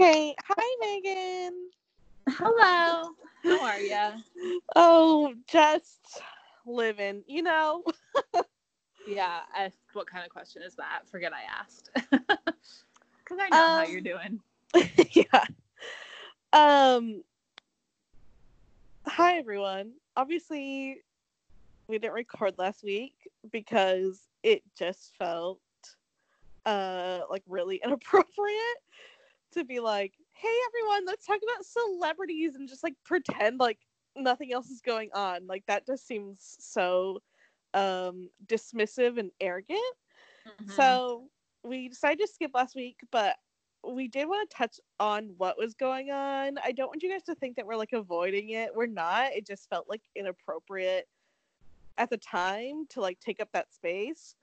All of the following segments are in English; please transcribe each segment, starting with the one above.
Okay. Hi, Megan. Hello. How are you? Oh, just living, you know? Yeah, asked what kind of question is that? Forget I asked. Because I know how Um, you're doing. yeah. Um Hi everyone. Obviously we didn't record last week because it just felt uh like really inappropriate to be like, "Hey everyone, let's talk about celebrities and just like pretend like nothing else is going on." Like that just seems so um dismissive and arrogant. Mhm. So we decided to skip last week, but we did want to touch on what was going on. I don't want you guys to think that we're like avoiding it. We're not. It just felt like inappropriate at the time to like take up that space.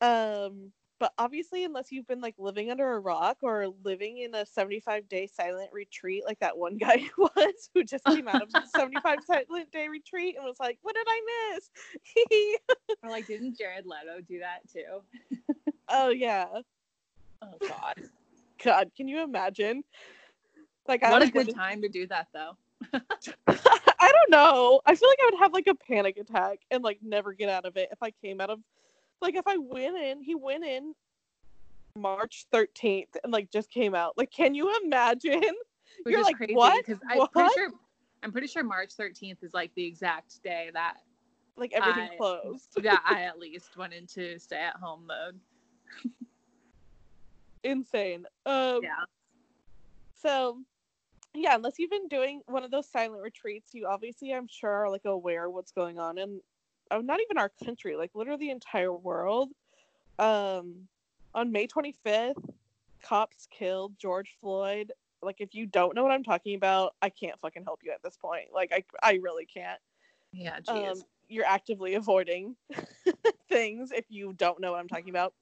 Um, but obviously, unless you've been like living under a rock or living in a 75 day silent retreat, like that one guy was who just came out of the 75 silent day retreat and was like, What did I miss? Or like, didn't Jared Leto do that too? oh, yeah. Oh God. God, can you imagine? Like, I what a good time to do that though. I don't know. I feel like I would have like a panic attack and like never get out of it if I came out of like if I went in, he went in March 13th and like just came out. Like, can you imagine? Which You're like, crazy "What? because I'm What?" pretty sure I'm pretty sure March 13th is like the exact day that Like everything I- closed. yeah, I at least went into stay at home mode. Insane. Um Yeah. so yeah, unless you've been doing one of those silent retreats, you obviously I'm sure are like aware of what's going on in oh, not even our country, like literally the entire world. Um on May 25th, cops killed George Floyd. Like if you don't know what I'm talking about, I can't fucking help you at this point. Like I I really can't. Yeah. Jeez. Um you're actively avoiding things if you don't know what I'm talking about.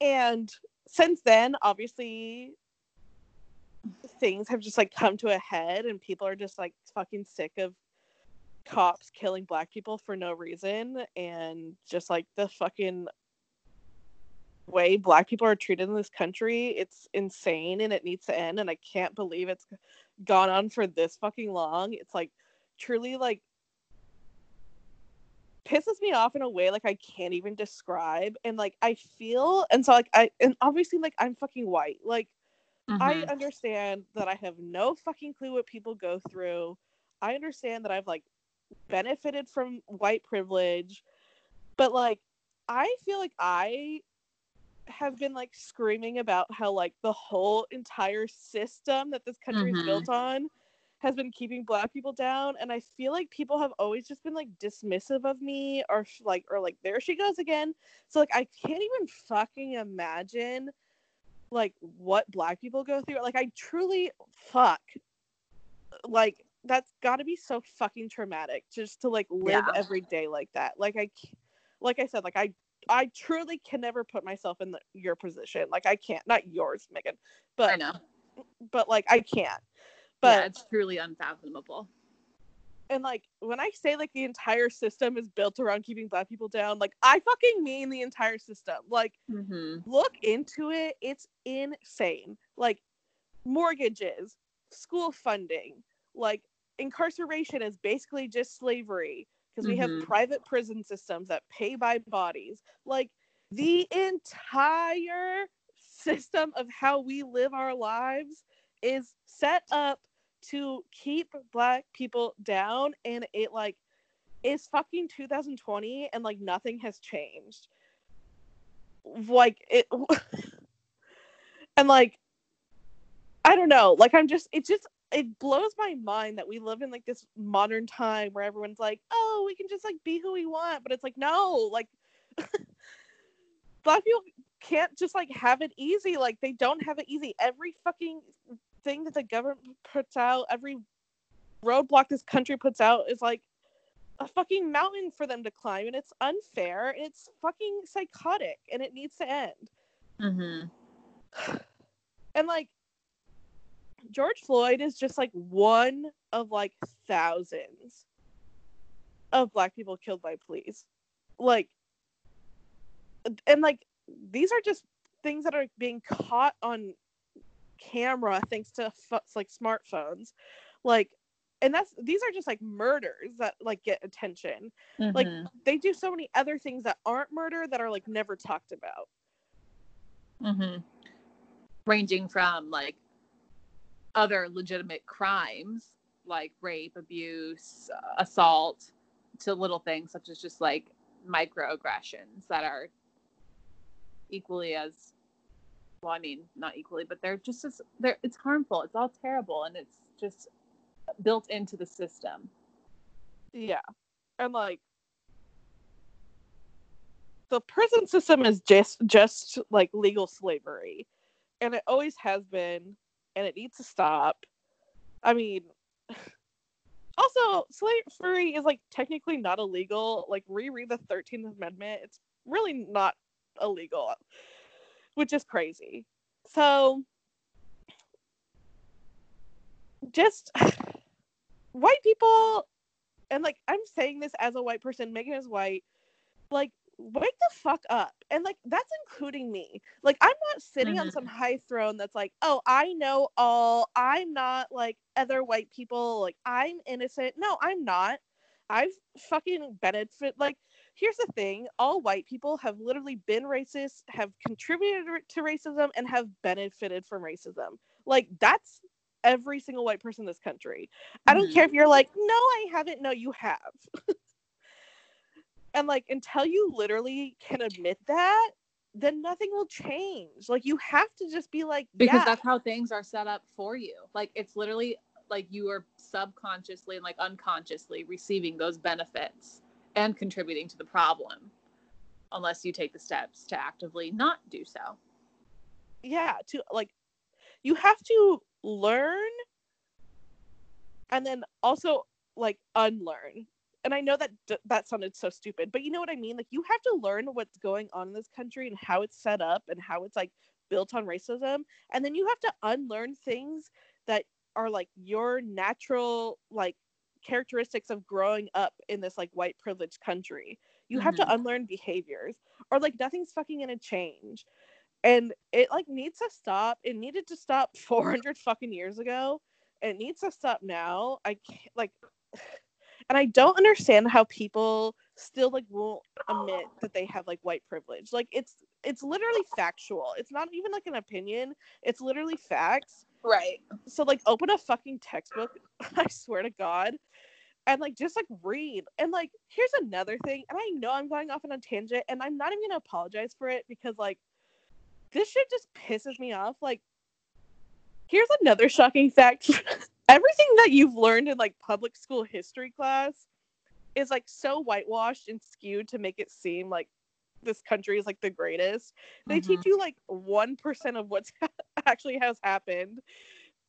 And since then, obviously things have just like come to a head and people are just like fucking sick of cops killing black people for no reason and just like the fucking way black people are treated in this country it's insane and it needs to end and i can't believe it's gone on for this fucking long it's like truly like pisses me off in a way like i can't even describe and like i feel and so like i and obviously like i'm fucking white like I Mhm. understand that I have no fucking clue what people go through. I understand that I've like benefited from white privilege, but like I feel like I have been like screaming about how like the whole entire system that this country is Mhm. built on has been keeping black people down and I feel like people have always just been like dismissive of me or like or like there she goes again. So like I can't even fucking imagine like what black people go through like i truly fuck like that's got to be so fucking traumatic just to like live Yeah. every day like that like I like i said like i i truly can never put myself in the, your position like i can't not yours megan but I know. but like i can't yeah, but it's truly unfathomable. and like when I say like the entire system is built around keeping black people down, like I fucking mean the entire system. Like hmm look into it. It's insane. Like mortgages, school funding, like incarceration is basically just slavery because we have Mhm. private prison systems that pay by bodies. Like the entire system of how we live our lives is set up to keep black people down and it like is fucking 2020 and like nothing has changed like it and like i don't know like i'm just it just it blows my mind that we live in like this modern time where everyone's like oh we can just like be who we want but it's like no like black people can't just like have it easy like they don't have it easy. Every fucking thing that the government puts out every roadblock this country puts out is like a fucking mountain for them to climb and it's unfair and it's fucking psychotic and it needs to end. Hmm and like George Floyd is just like one of like thousands of black people killed by police. Like and like these are just things that are being caught on camera thanks to like smartphones like and that's these are just like murders that like get attention mm-hmm. like they do so many other things that aren't murder that are like never talked about mm-hmm. ranging from like other legitimate crimes like rape abuse assault to little things such as just like microaggressions that are equally as well i mean not equally but they're just as they're it's harmful it's all terrible and it's just built into the system. Yeah. And like the prison system is just just like legal slavery. And it always has been and it needs to stop. I mean also slavery is like technically not illegal. Like reread the 13th amendment. It's really not illegal. Which is crazy. So just white people and like I'm saying this as a white person, Megan is white, like wake the fuck up. And like that's including me. Like I'm not sitting mm-hmm. on some high throne that's like, oh, I know all. I'm not like other white people. Like I'm innocent. No, I'm not. I've fucking benefit like here's the thing all white people have literally been racist have contributed to racism and have benefited from racism like that's every single white person in this country. I don't mm-hmm. care if you're like, no, I haven't. No, you have. and like until you literally can admit that, then nothing will change. Like you have to just be like, because yeah. that's how things are set up for you. Like it's literally like you are subconsciously and like unconsciously receiving those benefits and contributing to the problem unless you take the steps to actively not do so. Yeah, to like you have to learn and then also like unlearn and i know that d- that sounded so stupid but you know what i mean like you have to learn what's going on in this country and how it's set up and how it's like built on racism and then you have to unlearn things that are like your natural like characteristics of growing up in this like white privileged country you mm-hmm. have to mm-hmm. unlearn behaviors or like nothing's fucking gonna change and it like needs to stop it needed to stop 400 fucking years ago it needs to stop now i can't like and i don't understand how people still like won't admit that they have like white privilege. Like it's it's literally factual. It's not even like an opinion. It's literally facts. Right. So like open a fucking textbook i swear to god and like just like read. And like here's another thing and i know i'm going off on a tangent and i'm not even gonna apologize for it because like this shit just pisses me off. Like, here's another shocking fact everything that you've learned in like public school history class is like so whitewashed and skewed to make it seem like this country is like the greatest. They mm-hmm. teach you like 1% of what's actually has happened.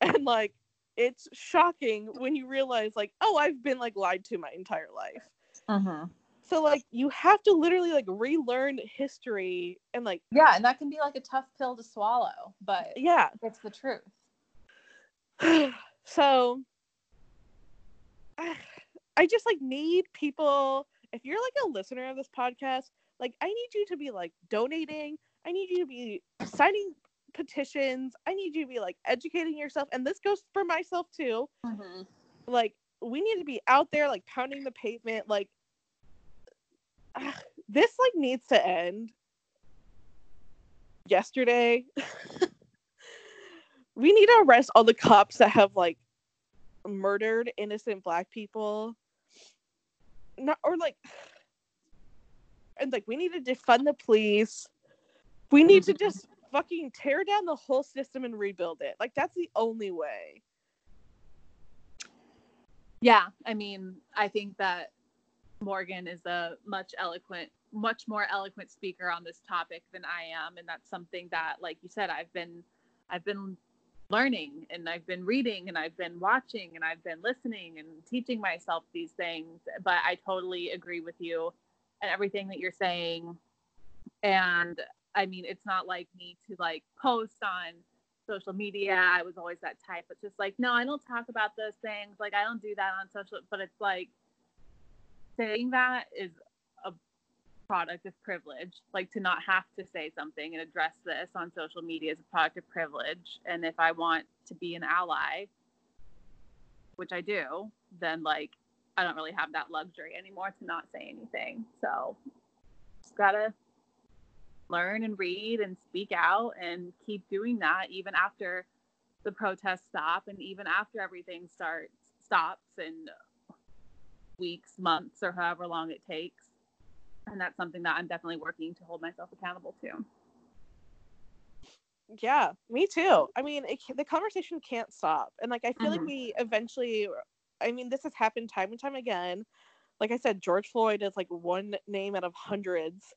And like it's shocking when you realize like, oh, I've been like lied to my entire life. Uh-huh. So like you have to literally like relearn history and like Yeah, and that can be like a tough pill to swallow, but yeah, it's the truth. so I just like need people if you're like a listener of this podcast, like I need you to be like donating, I need you to be signing petitions, I need you to be like educating yourself and this goes for myself too. Mm-hmm. Like we need to be out there like pounding the pavement like this like needs to end yesterday. we need to arrest all the cops that have like murdered innocent black people. Not or like and like we need to defund the police. We need to just fucking tear down the whole system and rebuild it. Like that's the only way. Yeah, I mean, I think that Morgan is a much eloquent, much more eloquent speaker on this topic than I am, and that's something that, like you said, I've been, I've been learning and I've been reading and I've been watching and I've been listening and teaching myself these things. But I totally agree with you and everything that you're saying. And I mean, it's not like me to like post on social media. I was always that type. It's just like, no, I don't talk about those things. Like, I don't do that on social. But it's like, saying that is product of privilege. Like to not have to say something and address this on social media is a product of privilege. And if I want to be an ally, which I do, then like I don't really have that luxury anymore to not say anything. So just gotta learn and read and speak out and keep doing that even after the protests stop and even after everything starts stops in weeks, months, or however long it takes. And that's something that I'm definitely working to hold myself accountable to. Yeah, me too. I mean, it, the conversation can't stop. And like, I feel Mhm. like we eventually, I mean, this has happened time and time again. Like I said, George Floyd is like one name out of hundreds.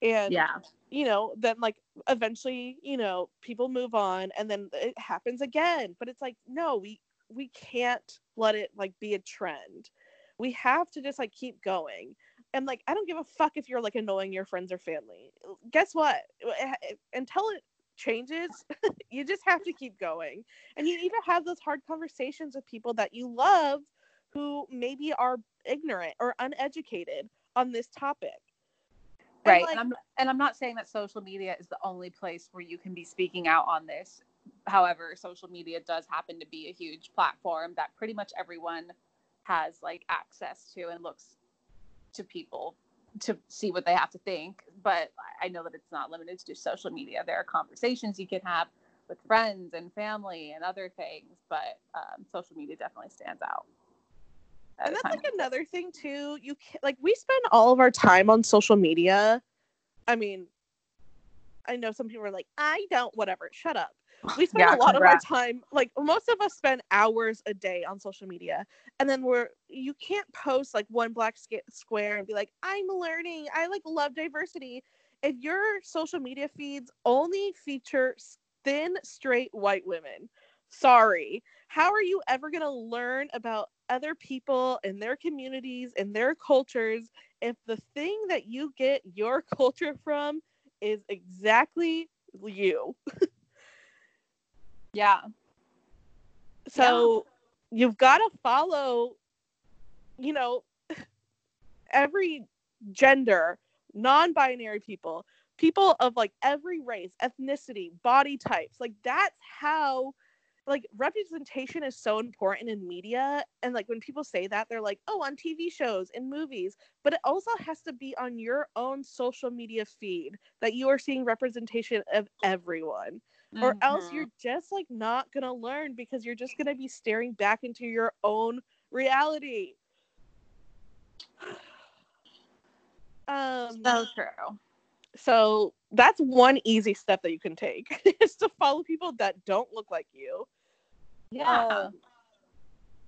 And, Yeah. you know, then like eventually, you know, people move on and then it happens again. But it's like, no, we, we can't let it like be a trend. We have to just like keep going. And like, I don't give a fuck if you're like annoying your friends or family. Guess what? Eh, Until it changes, you just have to keep going. And you either have those hard conversations with people that you love who maybe are ignorant or uneducated on this topic. And, right like, and I'm, and I'm not saying that social media is the only place where you can be speaking out on this however social media does happen to be a huge platform that pretty much everyone has like access to and looks to people to see what they have to think but i know that it's not limited to social media. There are conversations you can have with friends and family and other things but um, social media definitely stands out and that's like another thing too. You can like we spend all of our time on social media. I mean i know some people are like i don't whatever shut up we spend Yeah, a lot congrats. of our time like most of us spend hours a day on social media and then we're you can't post like one black square and be like i'm learning. I like love diversity. If your social media feeds only feature thin straight white women sorry. How are you ever going to learn about other people and their communities and their cultures if the thing that you get your culture from is exactly you yeah. So you've got to follow you know every gender non-binary people people of like every race ethnicity body types. Like that's how like representation is so important in media. And like when people say that they're like oh on tv shows and movies. But it also has to be on your own social media feed that you are seeing representation of everyone or else Mhm. you're just like not gonna learn because you're just gonna be staring back into your own reality. Um so true. so that's one easy step that you can take is to follow people that don't look like you. Yeah. Um,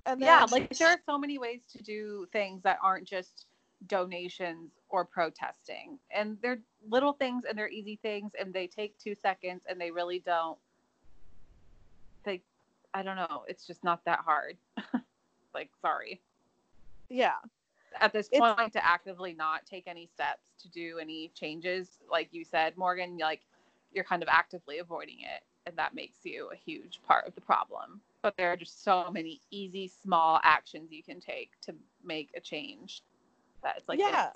and then, yeah like there are so many ways to do things that aren't just donations or protesting and they're little things and they're easy things and they take two seconds and they really don't they i don't know it's just not that hard. Like sorry. Yeah. At this It's- point to actively not take any steps to do any changes like you said morgan like you're kind of actively avoiding it and that makes you a huge part of the problem. But there are just so many easy small actions you can take to make a change that it's like Yeah.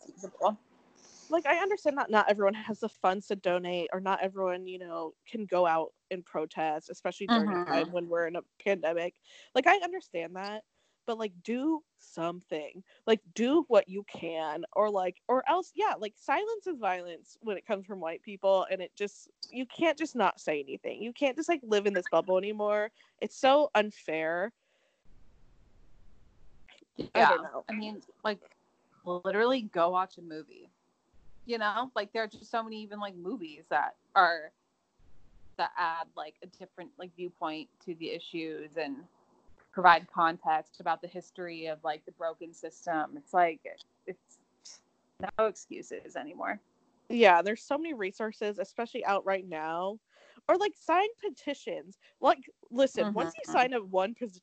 Like I understand that not everyone has the funds to donate or not everyone, you know, can go out and protest, especially during a time Mhm. when we're in a pandemic. Like I understand that, but like do something. Like do what you can or like or else yeah, like silence is violence when it comes from white people and it just you can't just not say anything. You can't just like live in this bubble anymore. It's so unfair. I yeah don't know. i mean like literally go watch a movie you know like there are just so many even like movies that are that add like a different like viewpoint to the issues and provide context about the history of like the broken system. It's like it's no excuses anymore. Yeah there's so many resources especially out right now or like sign petitions. Like listen once you Mhm. sign a one peti-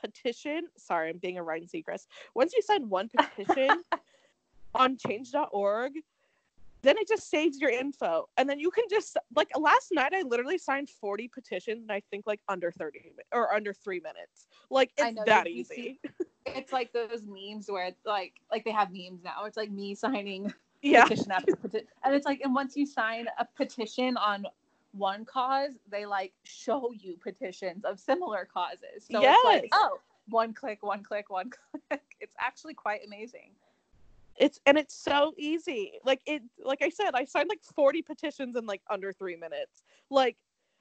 petition sorry i'm being a ryan seacrest once you sign one petition on change.org then it just saves your info and then you can just like last night i literally signed 40 petitions and i think like under 30 or under three minutes like it's know, that you easy see- it's like those memes where it's like like they have memes now. It's like me signing Yeah. petition after petition, and it's like and once you sign a petition on one cause, they like show you petitions of similar causes. So it's like oh, one click, one click, one click. It's actually quite amazing. It's and it's so easy. Like it like I said, I signed like 40 petitions in like under 3 minutes. Like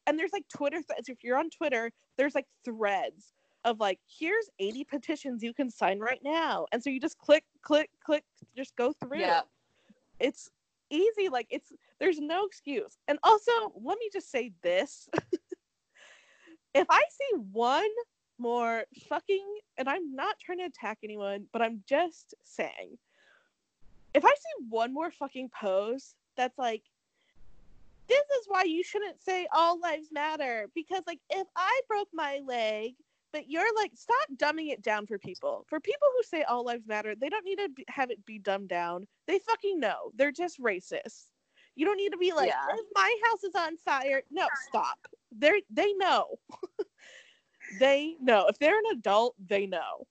and there's like Twitter threads. If you're on Twitter, there's like threads of like here's 80 petitions you can sign right now. And so you just click click click just go through. Yeah. It's easy like it's there's no excuse. And also, let me just say this. if I see one more fucking and I'm not trying to attack anyone, but I'm just saying if I see one more fucking post that's like, this is why you shouldn't say all lives matter. Because, like, if I broke my leg, but you're like, stop dumbing it down for people. For people who say all lives matter, they don't need to be, have it be dumbed down. They fucking know. They're just racist. You don't need to be like, Yeah. if my house is on fire. No, stop. They they know. they know. If they're an adult, they know.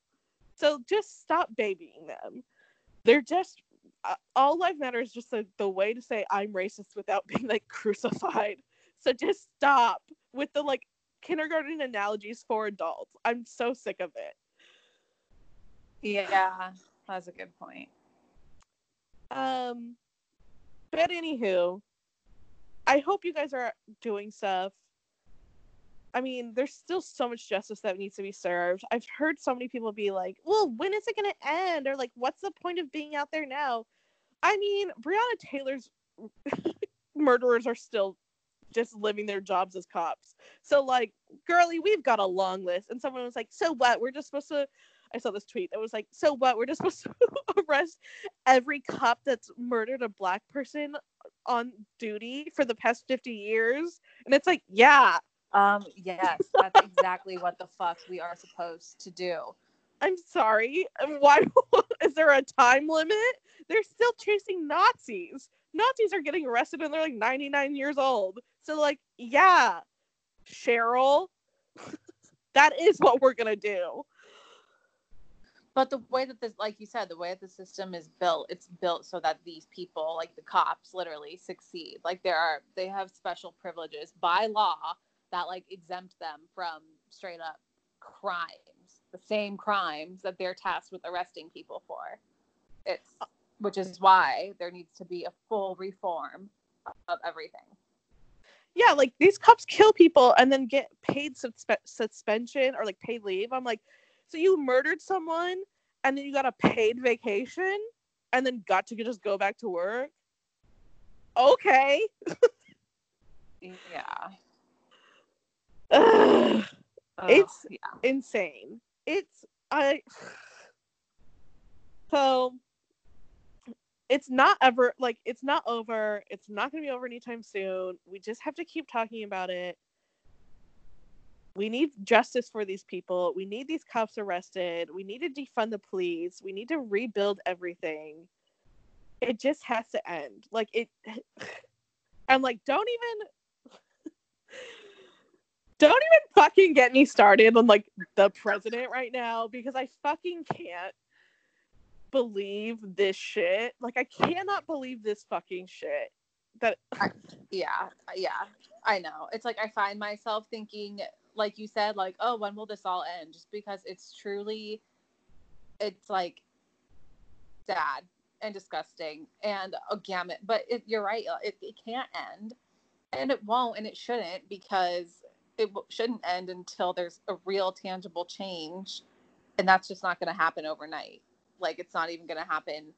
So just stop babying them. They're just all life matter is just the, the way to say I'm racist without being like crucified. So just stop with the like kindergarten analogies for adults. I'm so sick of it. Yeah, that's a good point. Um, but anywho, I hope you guys are doing stuff. I mean, there's still so much justice that needs to be served. I've heard so many people be like, "Well, when is it going to end?" or like, "What's the point of being out there now?" I mean, Breonna Taylor's murderers are still just living their jobs as cops. So like, girly, we've got a long list. And someone was like, "So what? We're just supposed to." I saw this tweet that was like, "So what? We're just supposed to arrest every cop that's murdered a black person on duty for the past 50 years?" And it's like, "Yeah, Um, yes, that's exactly what the fuck we are supposed to do. I'm sorry. Why is there a time limit? They're still chasing Nazis. Nazis are getting arrested and they're like 99 years old. So like, yeah, Cheryl, that is what we're gonna do. But the way that this, like you said, the way that the system is built, it's built so that these people, like the cops, literally succeed. Like there are, they have special privileges by law that like exempt them from straight up crimes, the same crimes that they're tasked with arresting people for. It's, which is why there needs to be a full reform of everything. Yeah, like these cops kill people and then get paid suspe- suspension or like paid leave. I'm like, so you murdered someone and then you got a paid vacation and then got to just go back to work? Okay. Yeah. Ugh. It's- yeah. insane. It's I so it's not ever like it's not over. It's not going to be over anytime soon. We just have to keep talking about it. We need justice for these people. We need these cops arrested. We need to defund the police. We need to rebuild everything. It just has to end. Like it I'm like don't even don't even fucking get me started on like the president right now because I fucking can't believe this shit. Like I cannot believe this fucking shit. That yeah yeah i know. It's like i find myself thinking like you said like oh when will this all end? Just because it's truly it's like sad and disgusting and a gamut. But it, you're right it, it can't end. And it won't and it shouldn't because it shouldn't end until there's a real tangible change and that's just not going to happen overnight. Like it's not even going to happen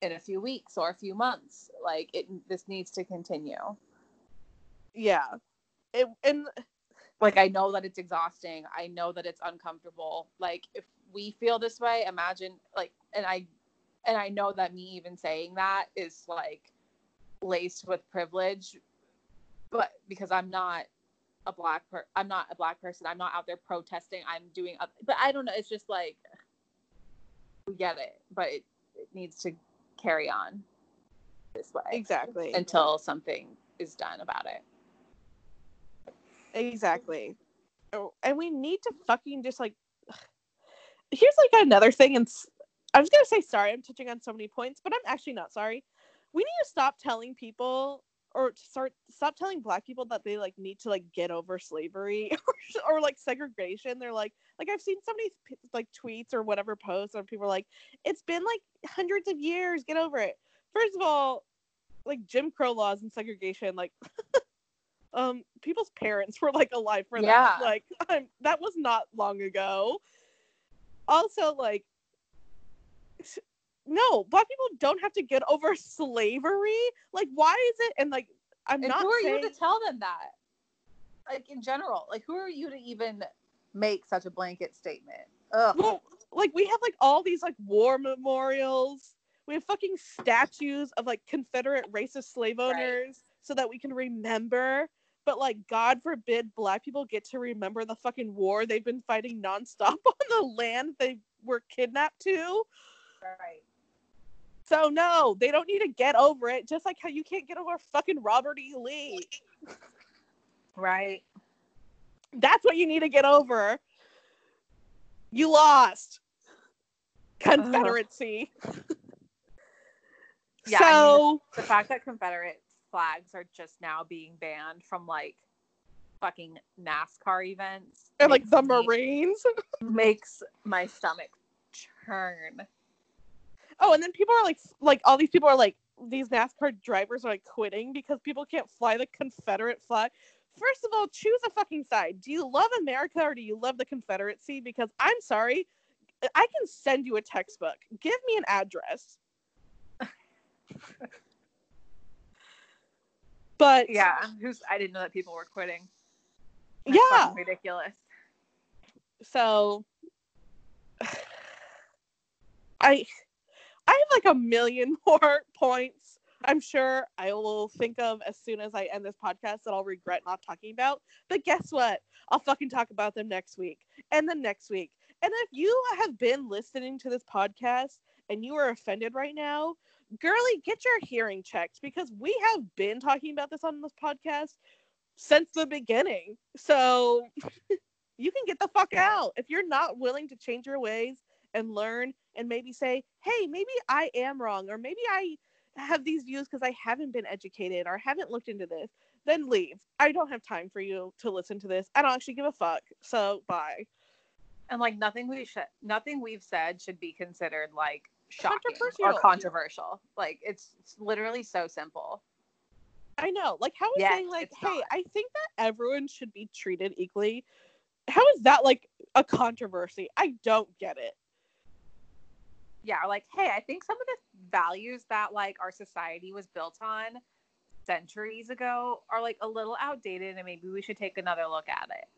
in a few weeks or a few months. Like it this needs to continue. Yeah. It, and like i know that it's exhausting. I know that it's uncomfortable. Like if we feel this way imagine like and i and i know that me even saying that is like laced with privilege but because i'm not a black per- i'm not a black person i'm not out there protesting i'm doing oth- but i don't know it's just like we get it but it, it needs to carry on this way exactly. until something is done about it Exactly. Oh, And we need to fucking just like here's like another thing, and I was gonna say sorry. I'm touching on so many points, but I'm actually not sorry. We need to stop telling people or to start stop telling black people that they like need to like get over slavery or, or like segregation. They're like like i've seen so many like tweets or whatever posts where people are like it's been like hundreds of years. Get over it. First of all like jim crow laws and segregation like um people's parents were like alive for Yeah. that like I'm, that was not long ago. Also like no black people don't have to get over slavery like why is it and like i'm And not who are saying you to tell them that? Like in general, like who are you to even make such a blanket statement? Ugh. well, like we have like all these like war memorials we have fucking statues of like confederate racist slave Right. owners so that we can remember but like god forbid black people get to remember the fucking war they've been fighting nonstop on the land they were kidnapped to right. So no, they don't need to get over it. Just like how you can't get over fucking Robert E. Lee. Right. That's what you need to get over. You lost. Confederacy. Yeah, I mean, so The fact that Confederate flags are just now being banned from like fucking NASCAR events and like the me- Marines. makes my stomach churn. Oh, and then people are like like all these people are like these NASCAR drivers are like quitting because people can't fly the Confederate flag. First of all, choose a fucking side. Do you love America or do you love the Confederacy? Because I'm sorry, I can send you a textbook. Give me an address. but Yeah, who's I didn't know that people were quitting. yeah, ridiculous. so I I have like a million more points. I'm sure I will think of as soon as I end this podcast that I'll regret not talking about. But guess what? I'll fucking talk about them next week and then next week. And if you have been listening to this podcast and you are offended right now, girly, get your hearing checked because we have been talking about this on this podcast since the beginning. So you can get the fuck out. If you're not willing to change your ways and learn and maybe say, hey, maybe I am wrong, or maybe I have these views because I haven't been educated or haven't looked into this, then leave. I don't have time for you to listen to this. I don't actually give a fuck. So bye. And like nothing we should nothing we've said should be considered like shocking Controversial. or controversial. Like it's, it's literally so simple. I know. Like, how is Yet saying, like, hey, not. I think that everyone should be treated equally? How is that like a controversy? I don't get it. Yeah, like, hey, I think some of the values that like our society was built on centuries ago are like a little outdated and maybe we should take another look at it.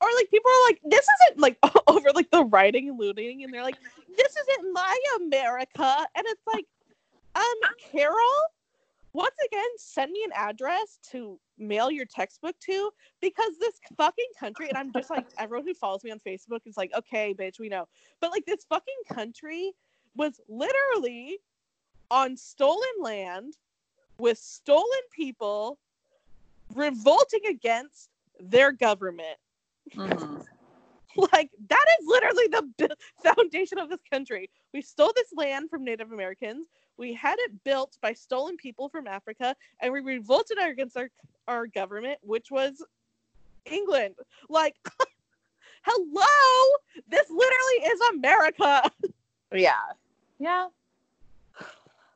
or like people are like this isn't like over like the writing and looting and they're like this isn't my america and it's like um carol once again send me an address to mail your textbook to because this fucking country and i'm just like everyone who follows me on facebook is like okay bitch we know but like this fucking country was literally on stolen land with stolen people revolting against their government mm-hmm. like that is literally the foundation of this country. We stole this land from Native Americans. We had it built by stolen people from Africa, and we revolted against our our government, which was England. Like, hello, this literally is America. Yeah. Yeah.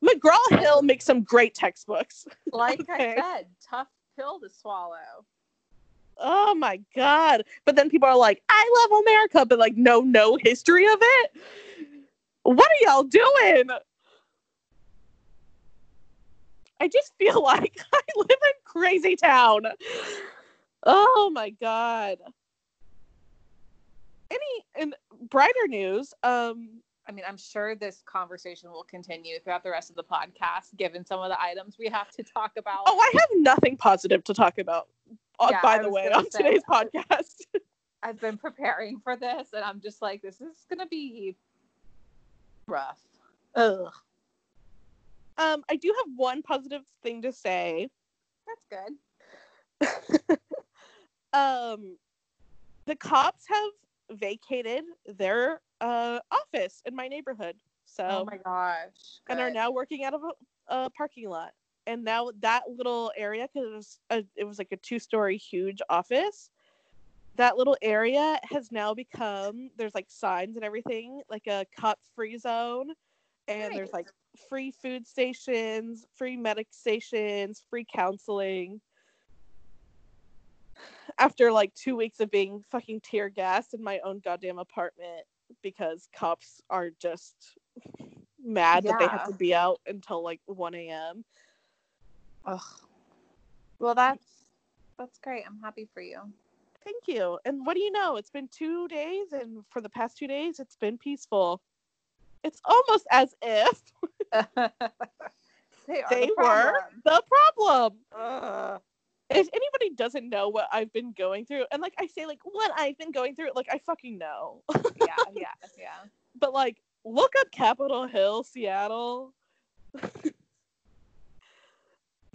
McGraw Hill makes some great textbooks. Like Okay. I said, tough pill to swallow. Oh my god! But then people are like, "I love America," but like, no, no history of it. What are y'all doing? I just feel like I live in crazy town. Oh my god. Any in brighter news, um, I mean, I'm sure this conversation will continue throughout the rest of the podcast, given some of the items we have to talk about. oh, I have nothing positive to talk about. uh, Yeah, by I the way, on say, today's podcast. I've been preparing for this, and I'm just like, this is gonna be rough. Ugh. Um, I do have one positive thing to say. That's good. um, the cops have vacated their uh, office in my neighborhood. So Oh my gosh. and are now working out of a, a parking lot. And now that little area, because it was a, it was like a two story huge office, that little area has now become there's like signs and everything, like a cop free zone, and there's like free food stations, free medic stations, free counseling. After like two weeks of being fucking tear gassed in my own goddamn apartment because cops are just mad that they have to be out until like 1 a.m. Ugh. Well, that's that's great. I'm happy for you. Thank you. And what do you know? It's been two days, and for the past two days, it's been peaceful. It's almost as if they are they the were the problem. Ugh. If anybody doesn't know what I've been going through, and like I say, like what I've been going through, like I fucking know. yeah, yeah, yeah. but like, look up Capitol Hill, Seattle.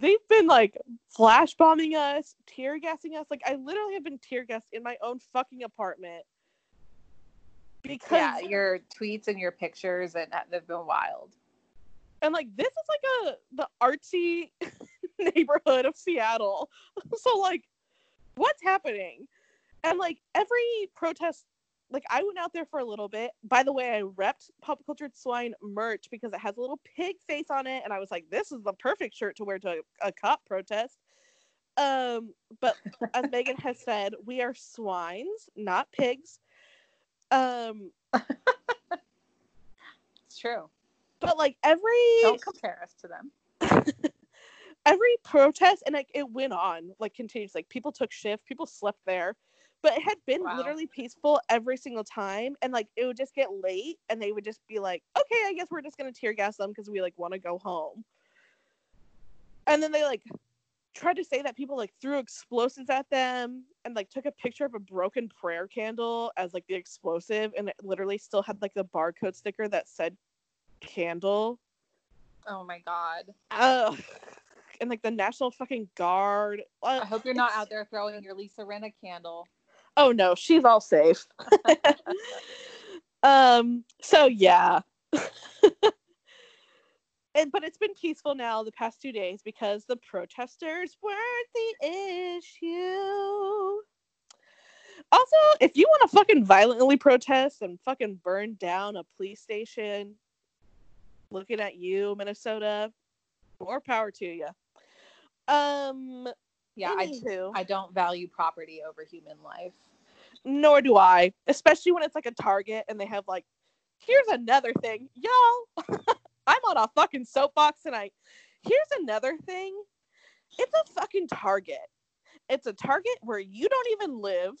They've been like flash bombing us, tear gassing us. Like I literally have been tear gassed in my own fucking apartment. Because Yeah, your tweets and your pictures and they've been wild. And like this is like a the artsy neighborhood of Seattle. so like what's happening? And like every protest like I went out there for a little bit. By the way, I repped Pop Cultured Swine merch because it has a little pig face on it, and I was like, "This is the perfect shirt to wear to a, a cop protest." Um, but as Megan has said, we are swines, not pigs. Um, It's true. But like every Don't compare us to them. every protest and like it went on like continues like people took shift people slept there but it had been Wow. literally peaceful every single time and like it would just get late and they would just be like okay i guess we're just gonna tear gas them because we like want to go home and then they like tried to say that people like threw explosives at them and like took a picture of a broken prayer candle as like the explosive and it literally still had like the barcode sticker that said candle Oh my god. Oh. and like the national fucking guard. I hope you're not out there throwing your Lisa Rinna candle. Oh no, she's all safe. um. So yeah. and but it's been peaceful now the past two days because the protesters weren't the issue. Also, if you want to fucking violently protest and fucking burn down a police station, looking at you, Minnesota, more power to you. Um. Yeah, I, anywho. I don't value property over human life. nor do I, especially when it's like a Target and they have like, here's another thing, y'all. I'm on a fucking soapbox tonight. Here's another thing. It's a fucking Target. It's a Target where you don't even live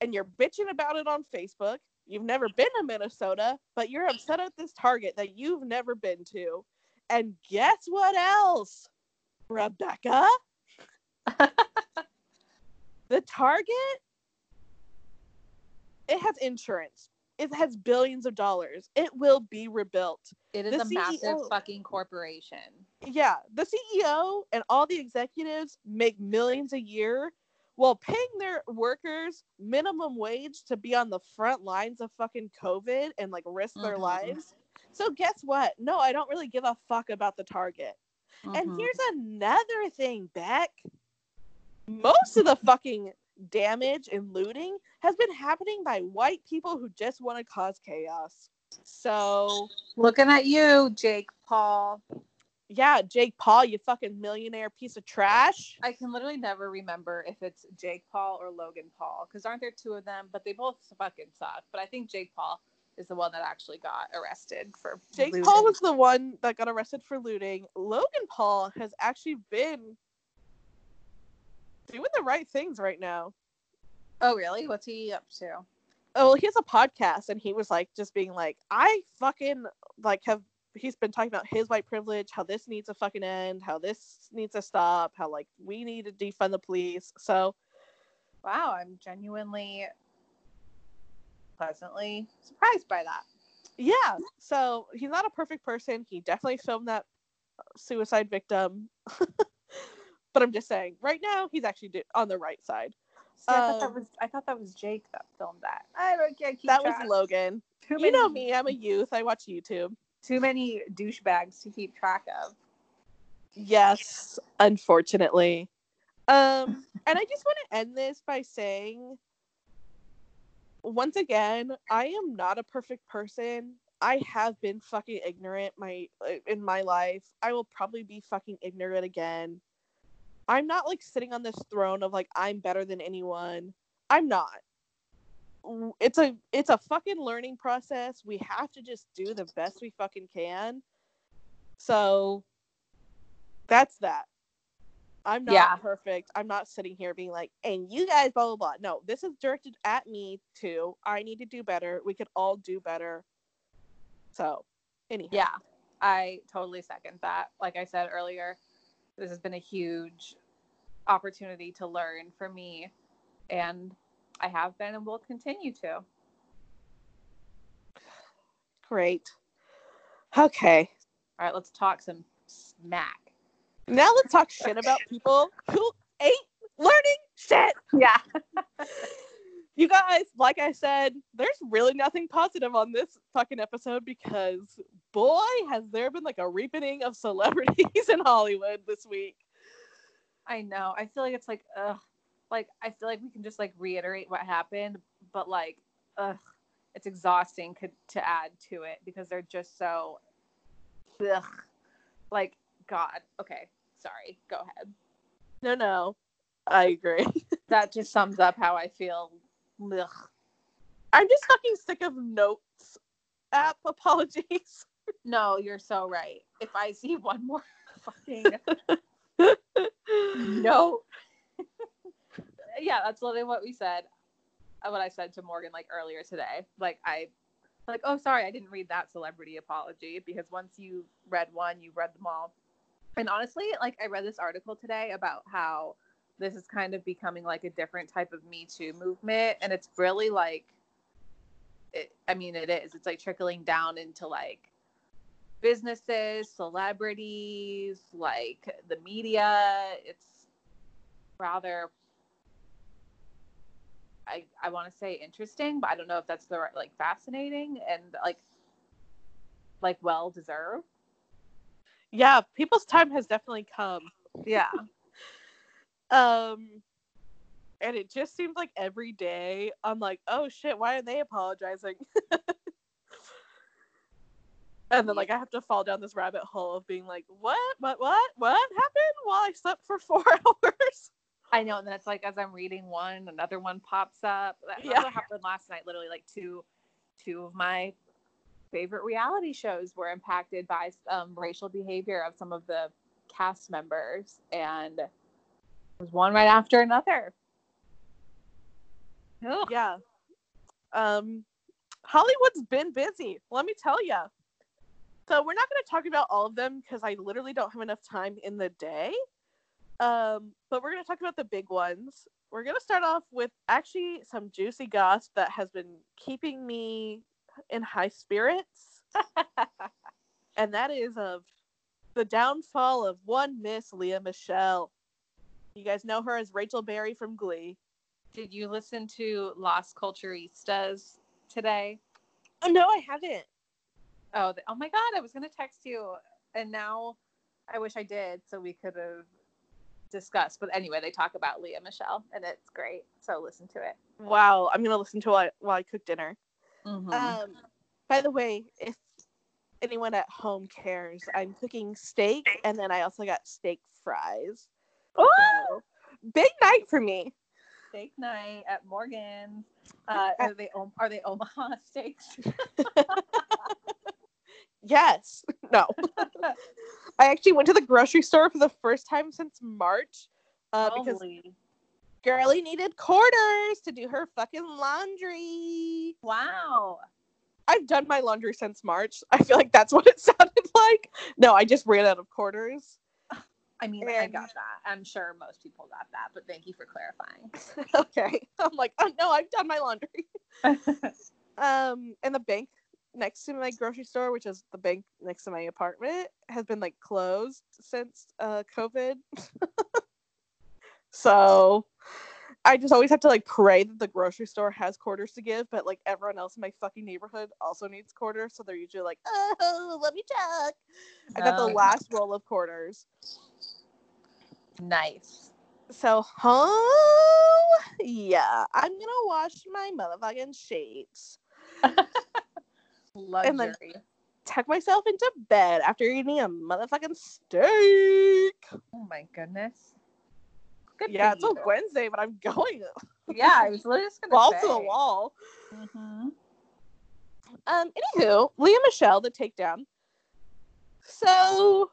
and you're bitching about it on Facebook. You've never been to Minnesota, but you're upset at this Target that you've never been to. And guess what else? Rebecca? the Target it has insurance. It has billions of dollars. It will be rebuilt. It is The a massive fucking corporation. Yeah, the CEO and all the executives make millions a year while paying their workers minimum wage to be on the front lines of fucking COVID and like risk their Mhm. lives. So guess what? No, I don't really give a fuck about the Target. And Mhm. here's another thing, Beck. Most of the fucking damage and looting has been happening by white people who just want to cause chaos. So, looking at you, Jake Paul. Yeah, Jake Paul, you fucking millionaire piece of trash. I can literally never remember if it's Jake Paul or Logan Paul because aren't there two of them? But they both fucking suck. But I think Jake Paul is the one that actually got arrested for Jake looting. Paul was the one that got arrested for looting. Logan Paul has actually been doing the right things right now. Oh really? What's he up to? oh well, he has a podcast and he was like just being like i fucking like have he's been talking about his white privilege how this needs a fucking end how this needs to stop how like we need to defund the police so Wow, I'm genuinely pleasantly surprised by that. yeah so he's not a perfect person he definitely filmed that suicide victim but i'm just saying right now he's actually on the right side See, I thought that Um, was I thought that was Jake that filmed that. I don't can't that track. was Logan. Too You know me, I'm a youth. I watch YouTube. Too many douchebags to keep track of. Yes, unfortunately. Um, and I just want to end this by saying once again, I am not a perfect person. I have been fucking ignorant my uh, in my life. I will probably be fucking ignorant again. I'm not like sitting on this throne of like I'm better than anyone. I'm not. It's a it's a fucking learning process. We have to just do the best we fucking can. So that's that. I'm not Yeah. perfect. I'm not sitting here being like, and you guys, blah, blah, blah. No, this is directed at me too. I need to do better. We could all do better. So, anyhow. Yeah, I totally second that. Like I said earlier, this has been a huge opportunity to learn for me, and I have been and will continue to. Great. Okay. All right, let's talk some smack. Now let's talk shit about people who ain't learning shit. Yeah. You guys, like I said, there's really nothing positive on this fucking episode because boy, has there been like a reaping of celebrities in Hollywood this week. I know. I feel like it's like, ugh. Like, I feel like we can just like reiterate what happened, but like, ugh, it's exhausting could, to add to it because they're just so, ugh. Like, God. Okay. Sorry. Go ahead. No, no. I agree. That just sums up how I feel. Ugh. I'm just fucking sick of notes app apologies. No, you're so right. If I see one more fucking no. Yeah, that's literally what we said. uh, What I said to Morgan like earlier today. Like I like, oh sorry, I didn't read that celebrity apology because once you read one, you've read them all. And honestly, like I read this article today about how this is kind of becoming like a different type of Me Too movement. And it's really like it, I mean, it is. It's like trickling down into like businesses, celebrities, like the media. It's rather I I want to say interesting, but I don't know if that's the right like fascinating and like like well deserved. yeah, people's time has definitely come. Yeah. Um and it just seems like every day I'm like, oh shit, why are they apologizing? and then like I have to fall down this rabbit hole of being like, what, what, what, what happened while I slept for four hours? I know, and then it's like as I'm reading one, another one pops up. That Yeah. happened last night. Literally, like two, two of my favorite reality shows were impacted by um, racial behavior of some of the cast members, and it was one right after another. Ugh. yeah. Um Hollywood's been busy, let me tell you. So we're not going to talk about all of them because I literally don't have enough time in the day. Um, but we're going to talk about the big ones. We're going to start off with actually some juicy gossip that has been keeping me in high spirits, and that is of the downfall of one Miss Lea Michele. You guys know her as Rachel Berry from Glee. Did you listen to Las Culturistas today? Oh no, I haven't. Oh, the, oh my God! I was gonna text you, and now I wish I did, so we could have discussed. But anyway, they talk about Lea Michele, and it's great. So listen to it. Wow, I'm gonna listen to it while I cook dinner. Mhm. Um, by the way, if anyone at home cares, I'm cooking steak, and then I also got steak fries. Ooh! So, big night for me. steak night at Morgan's. Uh, are they are they Omaha steaks? Yes. No. I actually went to the grocery store for the first time since March. Uh, because Holy. girlie needed quarters to do her fucking laundry. wow. I've done my laundry since March. I feel like that's what it sounded like. No, I just ran out of quarters. I mean, I got that. I'm sure most people got that, but thank you for clarifying. okay. I'm like, oh no, I've done my laundry. Um, and the bank next to my grocery store, which is the bank next to my apartment, has been like closed since uh COVID. so I just always have to like pray that the grocery store has quarters to give, but like everyone else in my fucking neighborhood also needs quarters, so they're usually like, "Oh, let me check." I got the last roll of quarters. Nice. So, huh? Yeah, I'm gonna wash my motherfucking sheets. Luxury. then- Tuck myself into bed after eating a motherfucking steak. oh my goodness. Good yeah, it's a. Wednesday, but I'm going Yeah, I was literally just gonna wall say. to the wall. Mhm. Um, anywho, Lea Michele, the takedown. So,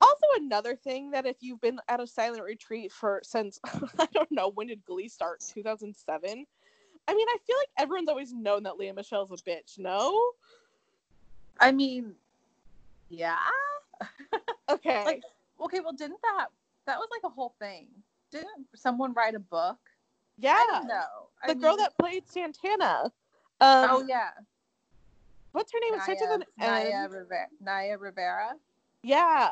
also another thing that if you've been at a silent retreat for since I don't know when did Glee start? Two thousand seven. I mean, I feel like everyone's always known that Lea Michele's a bitch. No. I mean, yeah. Okay. Like, okay, well, didn't that that was like a whole thing? Didn't someone write a book? yeah. I don't know. I The girl mean- that played Santana. Um, oh yeah, what's her name? It starts with Naya, an. Naya, Rivera, Naya Rivera. Yeah.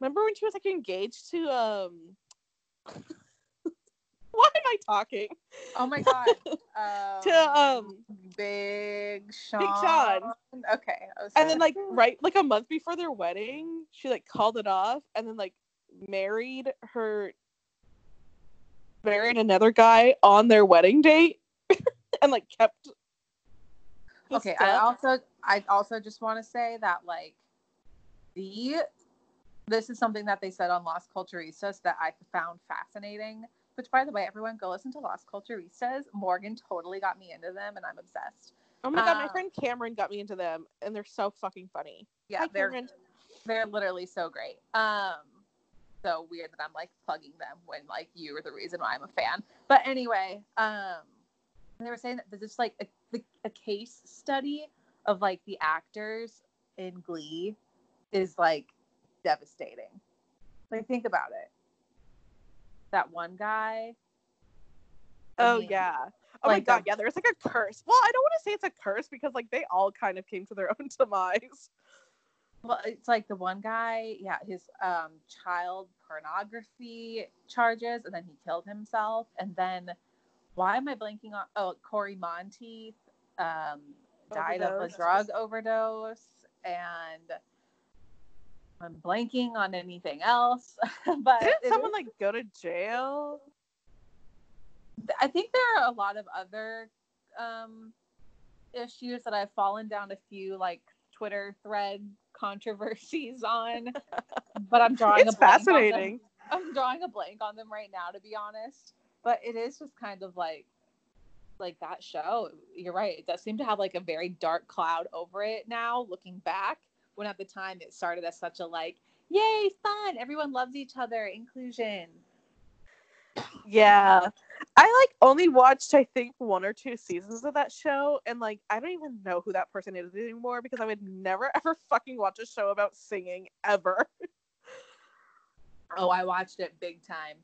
Remember when she was like engaged to um I talking? Oh my god. Um, To, um, Big Sean. Big Sean. Okay. And then like right like a month before their wedding, she like called it off and then like married her married another guy on their wedding date and like kept okay. I also I also just want to say that like the this is something that they said on Las Culturistas that I found fascinating. Which, by the way, everyone go listen to Las Culturistas. Morgan totally got me into them, and I'm obsessed. Oh my god, my um, friend Cameron got me into them and they're so fucking funny. Yeah, Hi, they're Cameron. they're literally so great. Um, so weird that I'm like plugging them when like you are the reason why I'm a fan. But anyway, um, they were saying that this is like a, a case study of like the actors in Glee is like devastating. Like think about it. That one guy. Oh mean, yeah. Oh like, my god, yeah, there's like a curse. Well, I don't want to say it's a curse because like they all kind of came to their own demise. Well, it's like the one guy, yeah, his um child pornography charges, and then he killed himself. And then, why am I blanking on? Oh, Cory Monteith um, died of a drug overdose, and I'm blanking on anything else. but Didn't someone is- like go to jail? I think there are a lot of other um, issues that I've fallen down a few like Twitter thread controversies on, but I'm drawing It's a blank on them. fascinating. I'm drawing a blank on them right now, to be honest. But it is just kind of like, like that show. You're right. It does seem to have like a very dark cloud over it now, looking back. When at the time it started as such a like, yay, fun, everyone loves each other, inclusion. Yeah. I like only watched I think one or two seasons of that show and like I don't even know who that person is anymore because I would never ever fucking watch a show about singing ever. Oh, I watched it big time.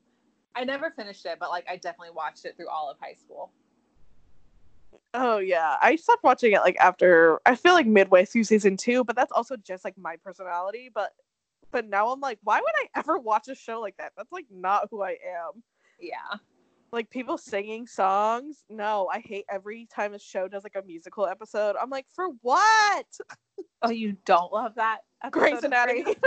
I never finished it, but like I definitely watched it through all of high school. Oh yeah. I stopped watching it like after I feel like midway through season 2, but that's also just like my personality, but but now I'm like why would I ever watch a show like that? That's like not who I am. Yeah. like people singing songs no i hate every time a show does like a musical episode i'm like for what Oh, you don't love that? Grey's Anatomy.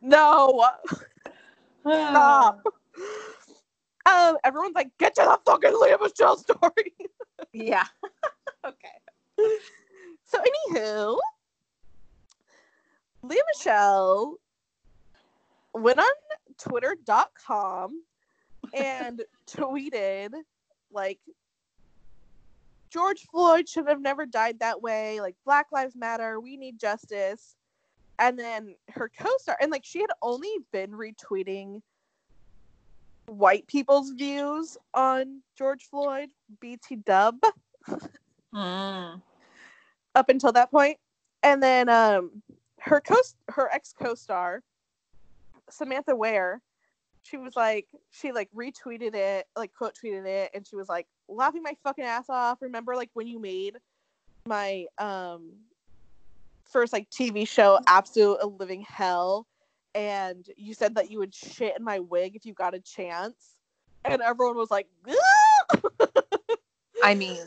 No stop um everyone's like get to the fucking lea michele story yeah. okay. so anywho lea michele went on twitter.com and tweeted like George Floyd should have never died that way. Like Black Lives Matter, we need justice. And then her co-star and like she had only been retweeting white people's views on George Floyd, BT dub Mm. up until that point. And then um her co her ex co-star Samantha Ware, she was like she like retweeted it, like quote tweeted it and she was like laughing my fucking ass off. Remember like when you made my um first like TV show Absolute a Living Hell and you said that you would shit in my wig if you got a chance. And everyone was like! I mean,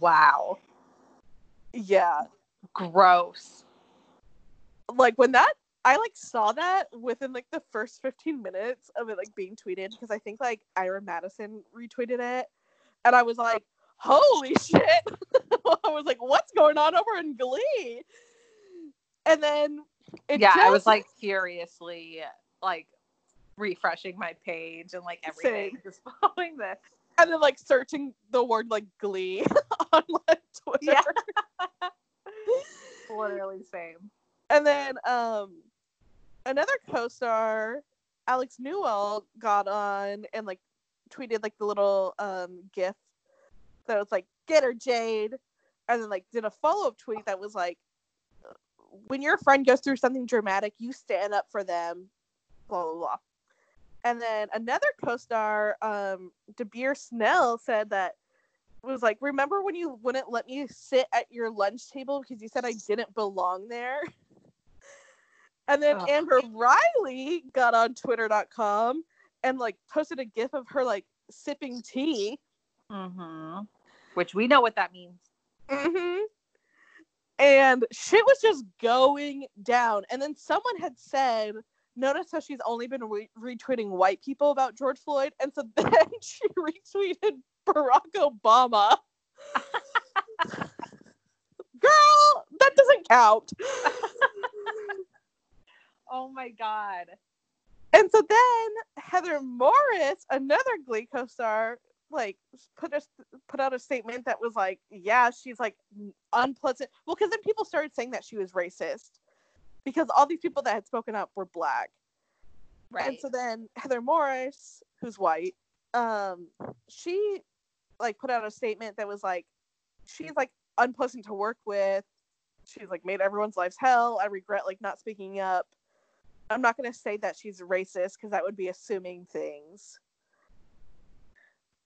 wow. yeah. Gross. Like when that I like saw that within like the first 15 minutes of it like being tweeted because I think like Ira Madison retweeted it and I was like, holy shit. I was like, what's going on over in Glee? And then it yeah, I was like furiously like refreshing my page and like everything, Same. just following this. and then like searching the word like Glee on like Twitter. Yeah. Literally same. And then um another co-star, Alex Newell, got on and like tweeted like the little um gif that was like, get her Jade. And then like did a follow-up tweet that was like when your friend goes through something dramatic, you stand up for them, blah blah blah. And then another co-star, um, Dabier Snell, said that was like, remember when you wouldn't let me sit at your lunch table because you said I didn't belong there? And then Ugh. Amber Riley got on twitter.com and like posted a gif of her like sipping tea. Mm-hmm. Which we know what that means. Mm-hmm. And shit was just going down. And then someone had said, notice how she's only been re- retweeting white people about George Floyd. And so then she retweeted Barack Obama. Girl, that doesn't count. Oh my god. And so then Heather Morris, another Glee co-star, like put a put out a statement that was like, yeah, she's like unpleasant. Well, because then people started saying that she was racist because all these people that had spoken up were black. Right. And so then Heather Morris, who's white, um, she like put out a statement that was like, she's like unpleasant to work with. She's like made everyone's lives hell. I regret like not speaking up. I'm not gonna say that she's racist because that would be assuming things.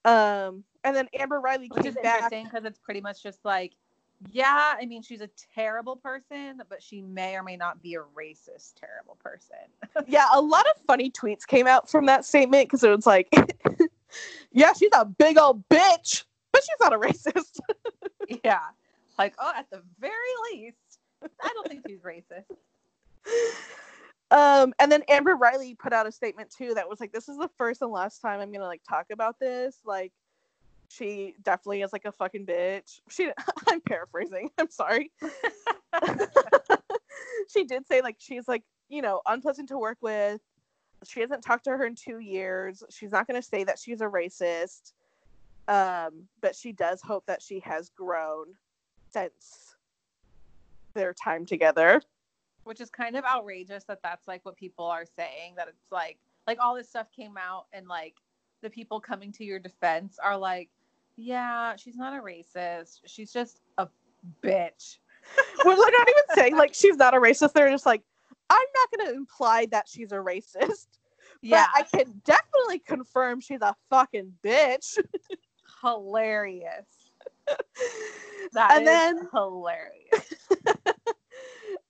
Um, and then Amber Riley Which came is back. interesting because it's pretty much just like, yeah, I mean, she's a terrible person, but she may or may not be a racist, terrible person. Yeah, a lot of funny tweets came out from that statement because it was like, yeah, she's a big old bitch, but she's not a racist. yeah. Like, oh, at the very least, I don't think she's racist. Um, and then Amber Riley put out a statement too that was like, "This is the first and last time I'm gonna like talk about this." Like, she definitely is like a fucking bitch. She, I'm paraphrasing. I'm sorry. she did say like she's like you know unpleasant to work with. She hasn't talked to her in two years. She's not gonna say that she's a racist. Um, but she does hope that she has grown since their time together. Which is kind of outrageous that that's like what people are saying. That it's like, like all this stuff came out and like the people coming to your defense are like, yeah, she's not a racist. She's just a bitch. well, they're not even saying like she's not a racist. They're just like, I'm not going to imply that she's a racist. Yeah. But I can definitely confirm she's a fucking bitch. hilarious. That and is then hilarious.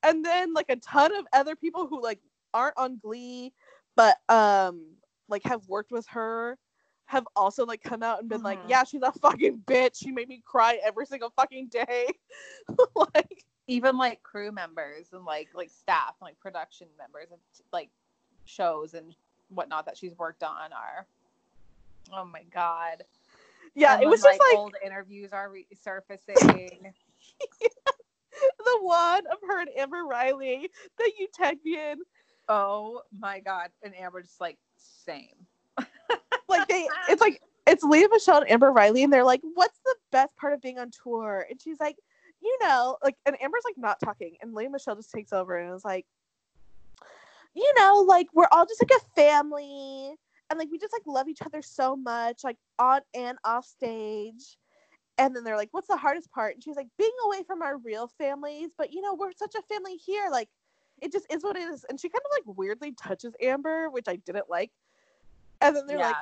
And then like a ton of other people who like aren't on Glee, but um like have worked with her have also like come out and been like, Mhm. yeah, she's a fucking bitch. She made me cry every single fucking day. like Even like crew members and like like staff, and like production members of like shows and whatnot that she's worked on are. Oh my god. yeah, And it when, was just like old interviews are resurfacing. the one of her and Amber Riley that you tagged me in. oh my god. And Amber just like same. Like they, it's like it's Lea Michele and Amber Riley, and they're like, "What's the best part of being on tour?" And she's like, "You know, like," and Amber's like not talking, and Lea Michele just takes over and is like, "You know, like we're all just like a family, and like we just like love each other so much, like on and off stage." And then they're like, "What's the hardest part?" And she's like, "Being away from our real families, but you know, we're such a family here, like." It just is what it is. And she kind of like weirdly touches Amber, which I didn't like. And then they're like,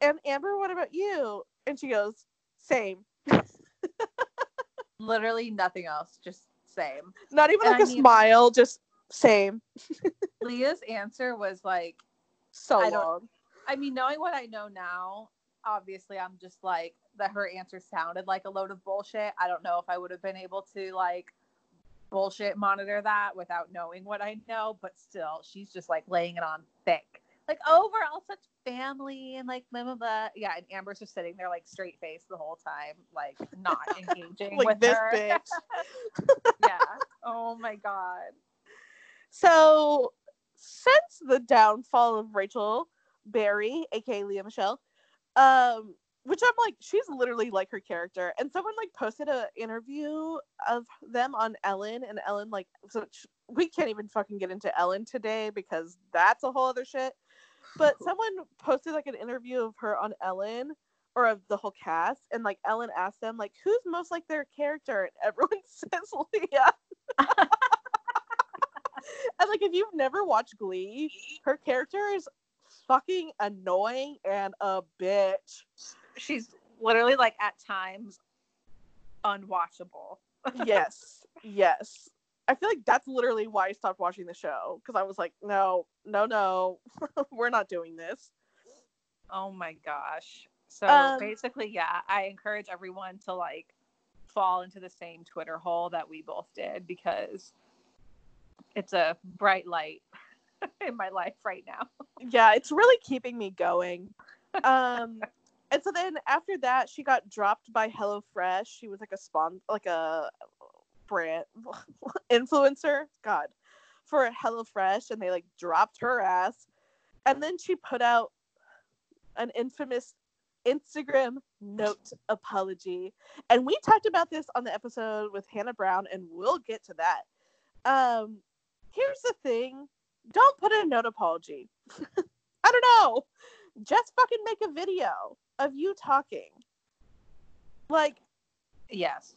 and Amber, what about you? And she goes, same. literally nothing else, just same. Not even And like I a mean- smile, just Same. Lea's answer was like, So I long. I mean, knowing what I know now, obviously I'm just like that her answer sounded like a load of bullshit. I don't know if I would have been able to like bullshit monitor that without knowing what I know, but still, she's just like laying it on thick. Like overall such family and like blah blah blah. Yeah, and Amber's just sitting there like straight face the whole time, like not engaging Like with this her. bitch. yeah. Oh my god. So, since the downfall of Rachel Berry, aka Lea Michele, um, which I'm like, she's literally like her character, and someone like posted an interview of them on Ellen, and Ellen like, so we can't even fucking get into Ellen today because that's a whole other shit. But someone posted like an interview of her on Ellen or of the whole cast, and like Ellen asked them like, who's most like their character, and everyone says Lea. And like, if you've never watched Glee, her character is fucking annoying and a bitch. She's literally like at times unwatchable. Yes, yes. I feel like that's literally why I stopped watching the show because I was like, no, no, no, we're not doing this. Oh my gosh. So Um, basically, yeah, I encourage everyone to like fall into the same Twitter hole that we both did because it's a bright light in my life right now. Yeah, it's really keeping me going. Um, and so then after that, she got dropped by HelloFresh. She was like a spawn, like a brand influencer. God, for HelloFresh, and they like dropped her ass. And then she put out an infamous Instagram note apology. And we talked about this on the episode with Hannah Brown, and we'll get to that. Um, here's the thing don't put in a note apology. I don't know. Just fucking make a video of you talking. Like, Yes.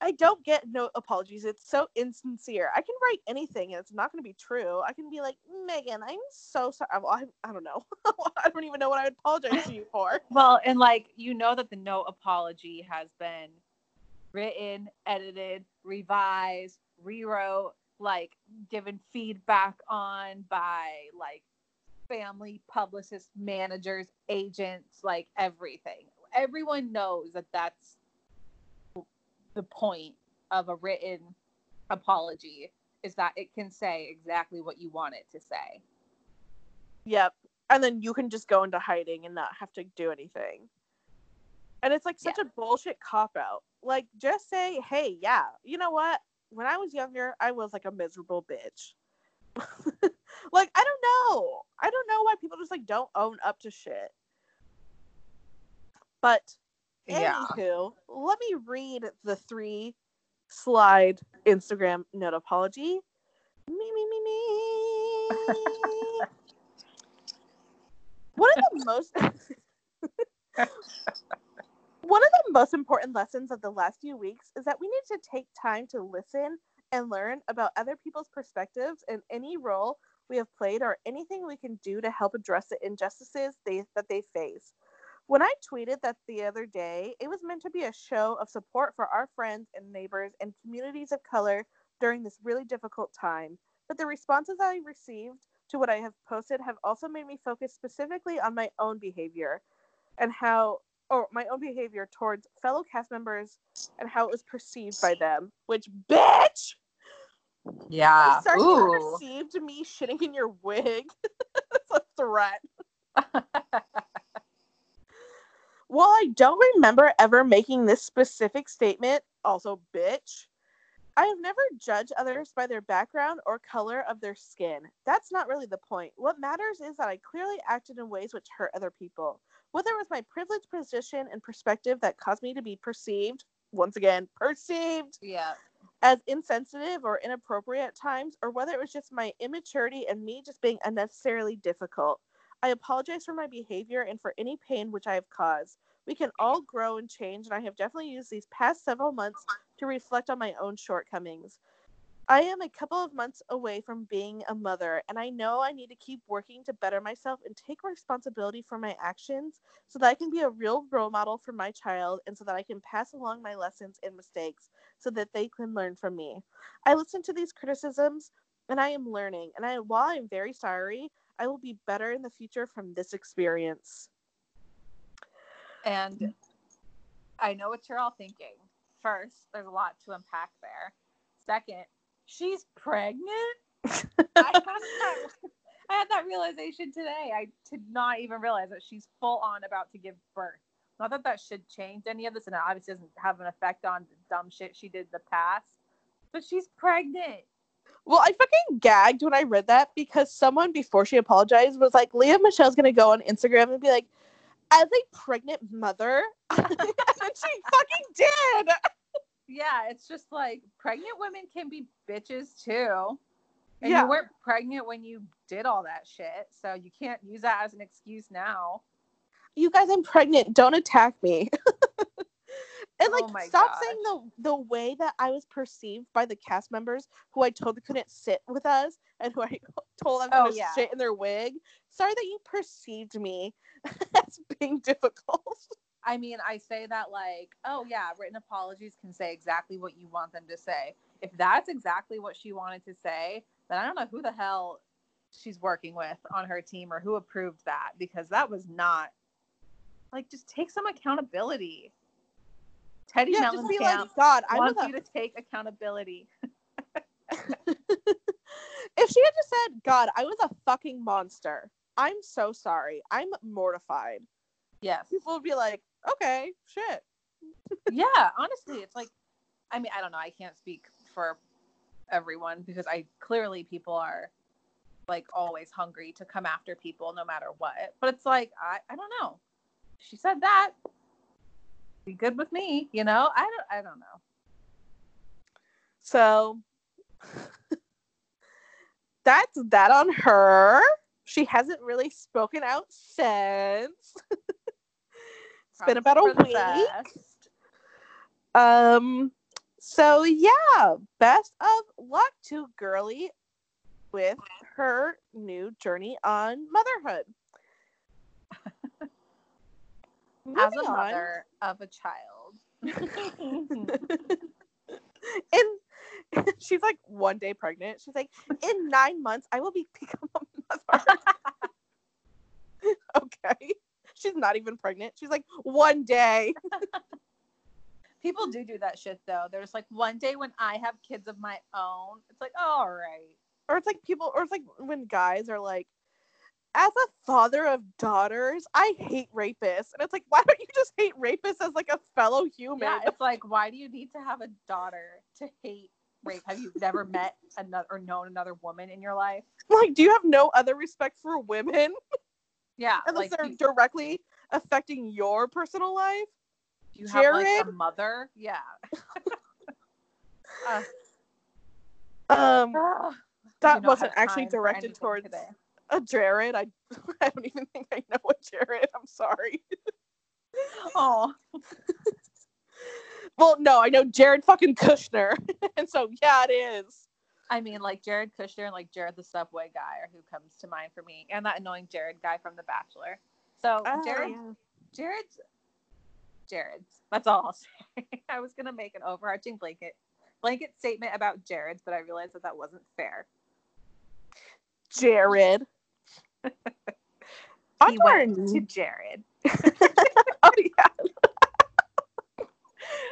I don't get no apologies. It's so insincere. I can write anything and it's not going to be true. I can be like, Megan, I'm so sorry. Well, I, I don't know. I don't even know what I would apologize to you for. Well, and like you know that the no apology has been written, edited, revised, rewrote, like given feedback on by like family, publicists, managers, agents, like everything. Everyone knows that that's the point of a written apology is that it can say exactly what you want it to say. Yep. And then you can just go into hiding and not have to do anything. And it's like such a bullshit cop out. Like, just say, hey, yeah, you know what? When I was younger, I was like a miserable bitch. like, I don't know. I don't know why people just like don't own up to shit. But Yeah. anywho, let me read the three slide Instagram note apology. Me, me, me, me. One of the most One of the most important lessons of the last few weeks is that we need to take time to listen and learn about other people's perspectives in any role we have played or anything we can do to help address the injustices they, that they face. When I tweeted that the other day, it was meant to be a show of support for our friends and neighbors and communities of color during this really difficult time. But the responses I received to what I have posted have also made me focus specifically on my own behavior and how, or my own behavior towards fellow cast members and how it was perceived by them. Which, bitch! Yeah. Ooh. perceived me shitting in your wig. That's a threat. While I don't remember ever making this specific statement, also bitch, I have never judged others by their background or color of their skin. That's not really the point. What matters is that I clearly acted in ways which hurt other people. Whether it was my privileged position and perspective that caused me to be perceived, once again, perceived yeah. as insensitive or inappropriate at times, or whether it was just my immaturity and me just being unnecessarily difficult. I apologize for my behavior and for any pain which I have caused. We can all grow and change, and I have definitely used these past several months to reflect on my own shortcomings. I am a couple of months away from being a mother, and I know I need to keep working to better myself and take responsibility for my actions so that I can be a real role model for my child and so that I can pass along my lessons and mistakes so that they can learn from me. I listen to these criticisms and I am learning. And I while I'm very sorry, I will be better in the future from this experience. And I know what you're all thinking. First, there's a lot to unpack there. Second, she's pregnant. I, had that, I had that realization today. I did not even realize that she's full on about to give birth. Not that that should change any of this, and it obviously doesn't have an effect on the dumb shit she did in the past. But she's pregnant. Well, I fucking gagged when I read that because someone before she apologized was like, Lea Michele's gonna go on Instagram and be like, as a pregnant mother, and she fucking did. Yeah, it's just like pregnant women can be bitches too. And Yeah. you weren't pregnant when you did all that shit. So you can't use that as an excuse now. You guys, I'm pregnant. Don't attack me. and like, Oh stop saying the the way that I was perceived by the cast members who I told couldn't sit with us and who I told them Oh, to yeah. shit in their wig. Sorry that you perceived me as being difficult. I mean, I say that like, oh yeah, written apologies can say exactly what you want them to say. If that's exactly what she wanted to say, then I don't know who the hell she's working with on her team or who approved that because that was not like just take some accountability. Teddy yeah, just be like, God, I want you to take accountability. if she had just said, God, I was a fucking monster. I'm so sorry. I'm mortified. Yes. People would be like, okay, shit. yeah, honestly, it's like, I mean, I don't know. I can't speak for everyone because I clearly people are like always hungry to come after people no matter what. But it's like, I, I don't know. She said that. Be good with me, you know? I don't I don't know. So that's that on her. She hasn't really spoken out since. it's been about a week. Um so yeah, best of luck to Girly with her new journey on motherhood. As a on. mother of a child. in she's like one day pregnant. She's like, in nine months, I will be become a mother. okay. She's not even pregnant. She's like, one day. People do do that shit though. There's like one day when I have kids of my own. It's like, oh, all right. Or it's like people, or it's like when guys are like, as a father of daughters, I hate rapists. And it's like, why don't you just hate rapists as like a fellow human? Yeah, it's like, why do you need to have a daughter to hate rape? Have you never met another or known another woman in your life? Like, do you have no other respect for women Yeah, unless like they're you, directly affecting your personal life? you have like a Jared? mother. Yeah. Uh, Um, ugh, that wasn't actually directed towards today. a Jared. I I don't even think I know a Jared. I'm sorry. Oh, Well, no, I know Jared fucking Kushner, and so yeah, it is. I mean, like Jared Kushner and like Jared the Subway guy are who comes to mind for me, and that annoying Jared guy from The Bachelor. So Oh, Jared, yeah. Jared's, Jared's. That's all I'll say. I was gonna make an overarching blanket blanket statement about Jared's, but I realized that that wasn't fair. Jared. On he to our went to Jared. oh yeah,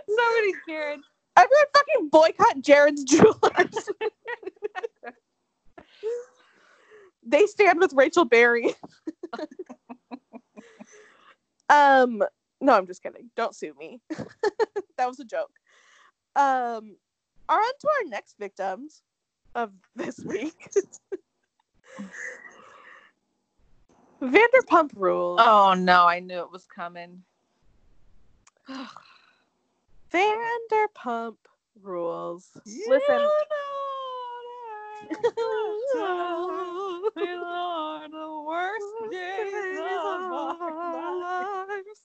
So many Jared. Everyone fucking boycott Jared's jewelers. they stand with Rachel Berry. um, no, I'm just kidding. Don't sue me. that was a joke. Um, are on to our next victims of this week. Vanderpump Rules. Oh no, I knew it was coming. Vanderpump Rules. Listen. They are the worst days of our lives.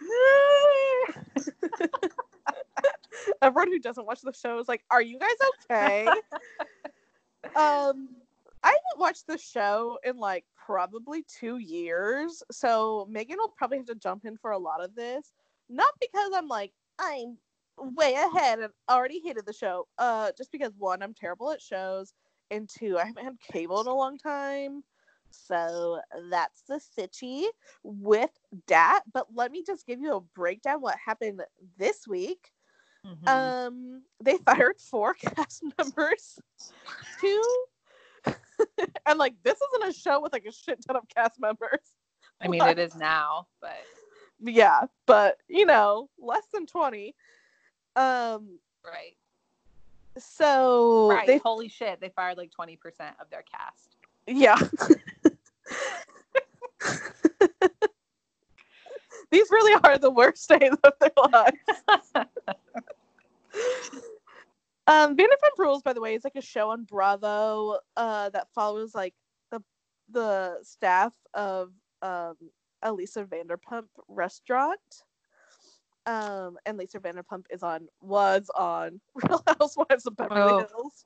Everyone who doesn't watch the show is like, "Are you guys okay?" um, I haven't watched the show in like probably two years, so Megan will probably have to jump in for a lot of this. Not because I'm like I'm way ahead and already hated the show. Uh, just because one, I'm terrible at shows, and two, I haven't had cable in a long time. So that's the sitchy with that. But let me just give you a breakdown what happened this week. Mhm. Um, they fired four cast members, two, and like this isn't a show with like a shit ton of cast members. I mean, it is now, but Yeah, but you know, less than twenty. Um, right, so right. they Holy shit, they fired like twenty percent of their cast. Yeah. These really are the worst days of their lives. Um, Vanderpump Rules, by the way, is like a show on Bravo uh, that follows like the the staff of um, a Lisa Vanderpump restaurant. Um, and Lisa Vanderpump is on was on Real Housewives of Beverly Oh. Hills.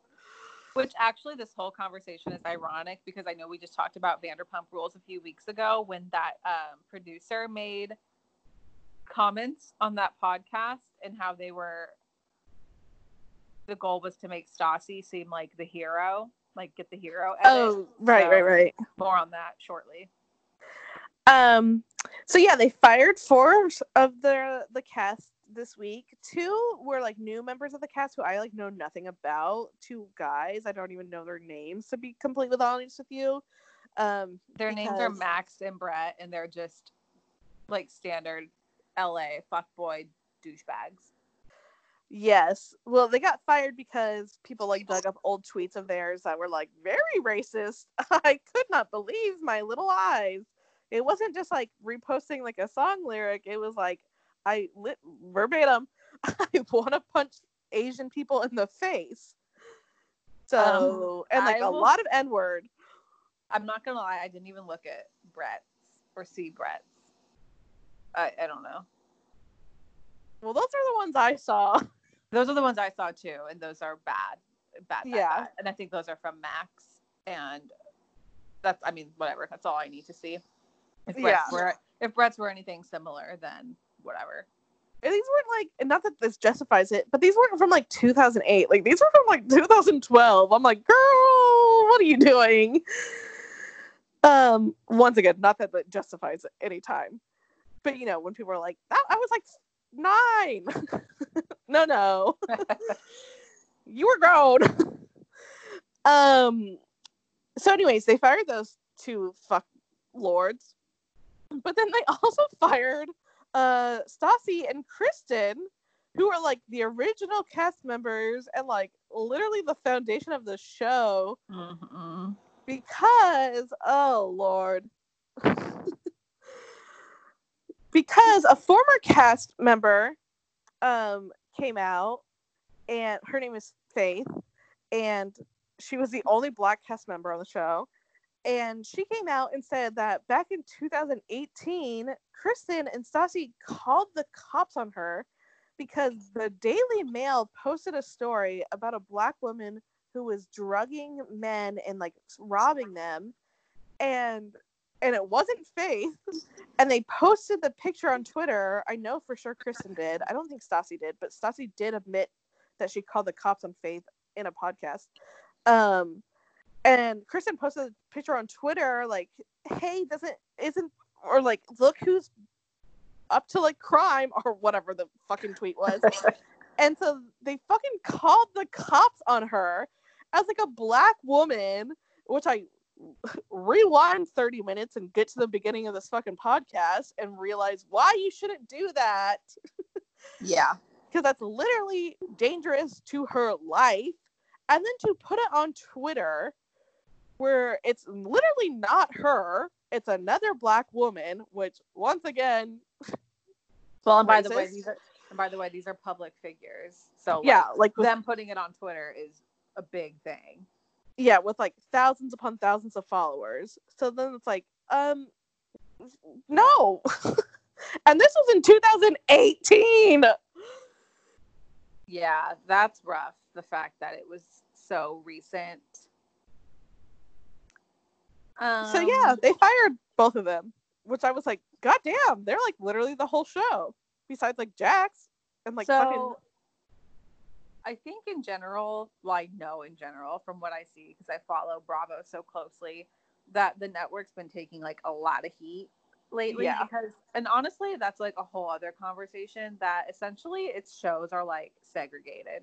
Which actually, this whole conversation is ironic because I know we just talked about Vanderpump Rules a few weeks ago when that um, producer made comments on that podcast and how they were. The goal was to make Stassi seem like the hero, like get the hero. edit. Oh, right, So- right, right. more on that shortly. Um, so yeah, they fired four of the the cast this week. Two were like new members of the cast who I like know nothing about. Two guys, I don't even know their names to be completely honest with you. Um, Their names are Max and Brett, and they're just like standard LA fuckboy douchebags. Yes. Well, they got fired because people like dug up old tweets of theirs that were like very racist. I could not believe my little eyes. It wasn't just like reposting like a song lyric. It was like I lit verbatim. I want to punch Asian people in the face. So um, and like I a will- lot of N word. I'm not gonna lie, I didn't even look at Brett's or see Brett's. I, I don't know. Well, those are the ones I saw. Those are the ones I saw too, and those are bad, bad, bad, Yeah. bad. And I think those are from Max, and that's, I mean, whatever. That's all I need to see. If Brett's Yeah. were, if Brett's were anything similar, then whatever. And these weren't like, and not that this justifies it, but these weren't from like 2008. Like these were from like 2012. I'm like, girl, what are you doing? Um, once again, not that that justifies it any time, but you know, when people are like, that I was like nine. no, no, you were grown. um. So, anyways, they fired those two fuck lords, but then they also fired uh Stassi and Kristen, who are like the original cast members and like literally the foundation of the show Mhm. because oh lord. because a former cast member um came out and her name is Faith and she was the only black cast member on the show and she came out and said that back in 2018 Kristen and Stassi called the cops on her because the Daily Mail posted a story about a black woman who was drugging men and like robbing them and and it wasn't Faith and they posted the picture on Twitter. I know for sure Kristen did. I don't think Stassi did, but Stassi did admit that she called the cops on Faith in a podcast. Um and Kristen posted a picture on Twitter like, "Hey, doesn't isn't or like look who's up to like crime or whatever the fucking tweet was." and so they fucking called the cops on her as like a black woman, which I rewind 30 minutes and get to the beginning of this fucking podcast and realize why you shouldn't do that Yeah. because that's literally dangerous to her life. And then to put it on Twitter where it's literally not her, it's another black woman, which once again, Well, and by the way, these are and by the way, these are public figures. So like, yeah, like with, them putting it on Twitter is a big thing. yeah, with like thousands upon thousands of followers. So then it's like, um, no. and this was in 2018. Yeah, that's rough. The fact that it was so recent. Um, so yeah, they fired both of them, which I was like, God damn, they're like literally the whole show. Besides like Jax and like fucking I think in general, well, I know in general from what I see because I follow Bravo so closely that the network's been taking like a lot of heat lately Yeah. because and honestly that's like a whole other conversation that essentially its shows are like segregated.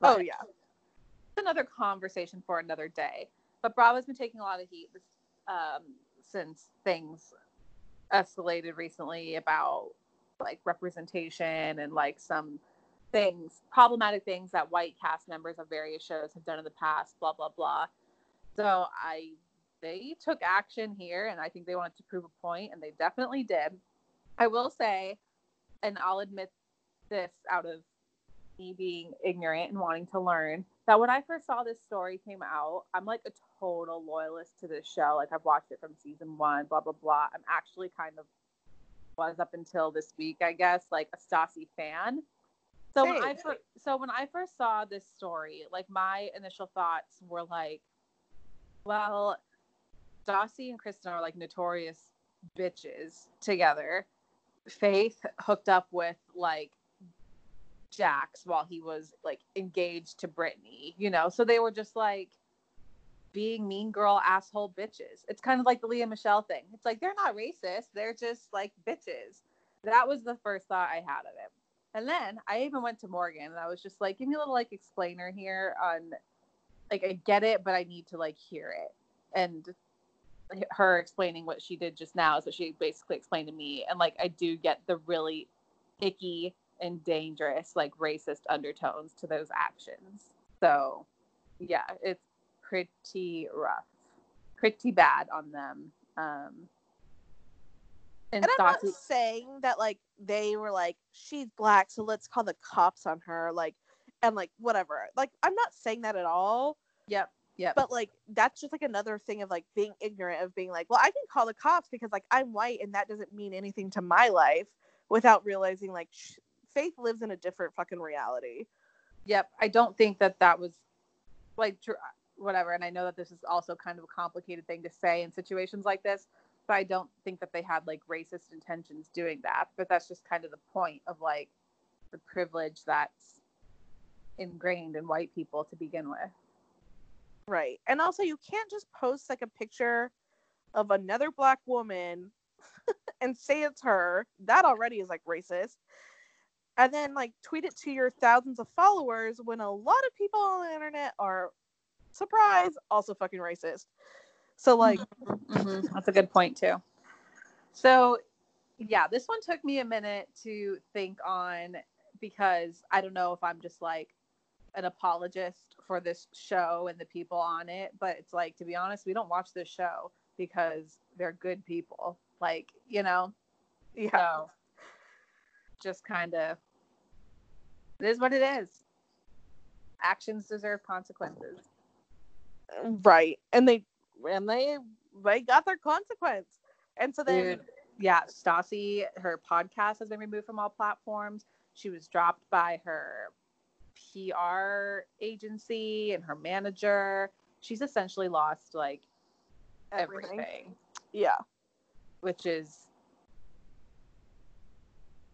Oh yeah. it's another conversation for another day. But Bravo's been taking a lot of heat um, since things escalated recently about like representation and like some things, problematic things that white cast members of various shows have done in the past, blah blah blah. So I they took action here and I think they wanted to prove a point and they definitely did. I will say, and I'll admit this out of me being ignorant and wanting to learn, that when I first saw this story came out, I'm like a total loyalist to this show. Like I've watched it from season one, blah blah blah. I'm actually kind of was up until this week, I guess, like a Stassi fan. So when I first, so when I first saw this story, like my initial thoughts were like, well, Stassi and Kristen are like notorious bitches together. Faith hooked up with like Jax while he was like engaged to Brittany, you know. So they were just like being mean girl asshole bitches. It's kind of like the Lea Michele thing. It's like they're not racist, they're just like bitches. That was the first thought I had of it. And then I even went to Morgan and I was just like, give me a little like explainer here on like I get it, but I need to like hear it. And her explaining what she did just now is what she basically explained to me. And like I do get the really icky and dangerous, like racist undertones to those actions. So yeah, it's pretty rough. Pretty bad on them. Um and, And I'm not saying that like they were like she's black, so let's call the cops on her, like, and like whatever. Like I'm not saying that at all. Yep. Yep. But like that's just like another thing of like being ignorant of being like, well, I can call the cops because like I'm white and that doesn't mean anything to my life, without realizing like sh- Faith lives in a different fucking reality. Yep. I don't think that that was like tr- whatever. And I know that this is also kind of a complicated thing to say in situations like this, but I don't think that they had like racist intentions doing that. But that's just kind of the point of like the privilege that's ingrained in white people to begin with. Right. And also you can't just post like a picture of another black woman and say it's her. That already is like racist. And then like tweet it to your thousands of followers when a lot of people on the internet are surprise also fucking racist. So like Mhm. That's a good point too. So, yeah, this one took me a minute to think on because I don't know if I'm just like an apologist for this show and the people on it, but it's like to be honest, we don't watch this show because they're good people. Like, you know, yeah. so just kind of it is what it is. Actions deserve consequences. Right. And they and they they got their consequence. And so then Dude, yeah, Stassi, her podcast has been removed from all platforms. She was dropped by her PR agency and her manager. She's essentially lost like Everything. everything, yeah. which is,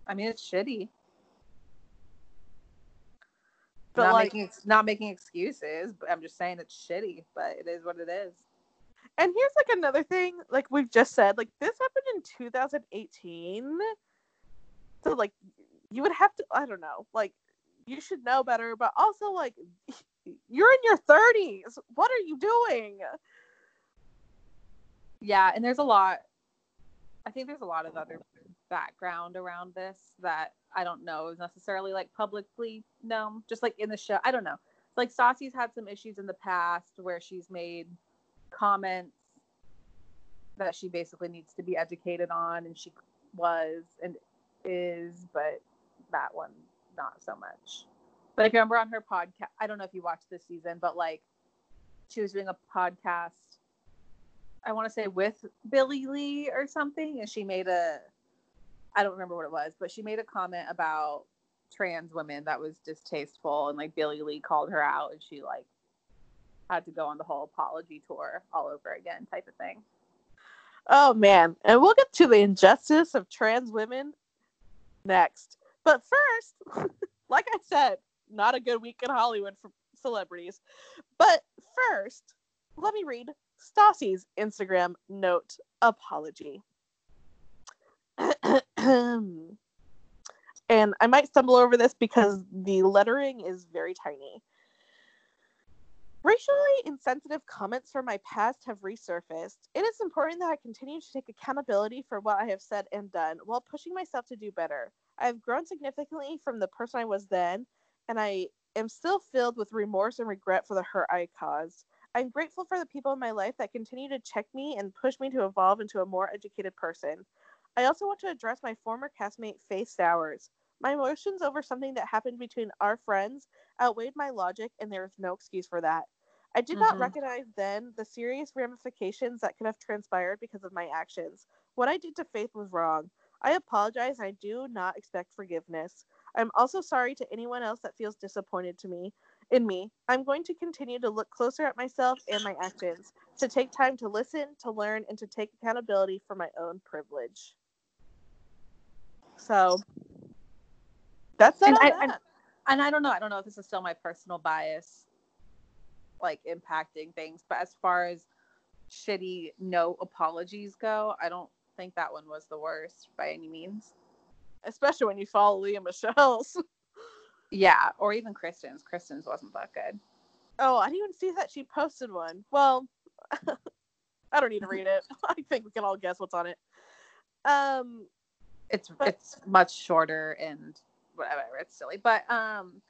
I mean, it's shitty. But not like making not making excuses, but I'm just saying it's shitty. But it is what it is. And here's like another thing, like we've just said, like this happened in 2018. So like you would have to I don't know, like you should know better, but also like you're in your 30s. What are you doing? Yeah, and there's a lot. I think there's a lot of other background around this that I don't know is necessarily like publicly known. Just like in the show, I don't know. Like Stassi's had some issues in the past where she's made comments that she basically needs to be educated on, and she was and is, but that one not so much. But if you remember on her podcast, I don't know if you watched this season, but like she was doing a podcast I want to say with Billie Lee or something, and she made a I don't remember what it was, but she made a comment about trans women that was distasteful, and like Billie Lee called her out, and she like had to go on the whole apology tour all over again, type of thing. Oh man, and we'll get to the injustice of trans women next. But first, like I said, not a good week in Hollywood for celebrities. But first, let me read Stassi's Instagram note apology. and I might stumble over this because the lettering is very tiny. Racially insensitive comments from my past have resurfaced. It is important that I continue to take accountability for what I have said and done while pushing myself to do better. I have grown significantly from the person I was then, and I am still filled with remorse and regret for the hurt I caused. I'm grateful for the people in my life that continue to check me and push me to evolve into a more educated person. I also want to address my former castmate Faith Stowers. My emotions over something that happened between our friends outweighed my logic, and there is no excuse for that. I did not Mhm. recognize then the serious ramifications that could have transpired because of my actions. What I did to Faith was wrong. I apologize. I do not expect forgiveness. I'm also sorry to anyone else that feels disappointed to me in me. I'm going to continue to look closer at myself and my actions, to take time to listen, to learn, and to take accountability for my own privilege. So that's that And I- that. and- and I don't know. I don't know if this is still my personal bias, like impacting things. But as far as shitty no apologies go, I don't think that one was the worst by any means. especially when you follow Lea Michele's. Yeah, or even Kristen's. Kristen's wasn't that good. Oh, I didn't even see that she posted one. Well, I don't need to read it. I think we can all guess what's on it. Um, It's it's much shorter and whatever. It's silly, but um,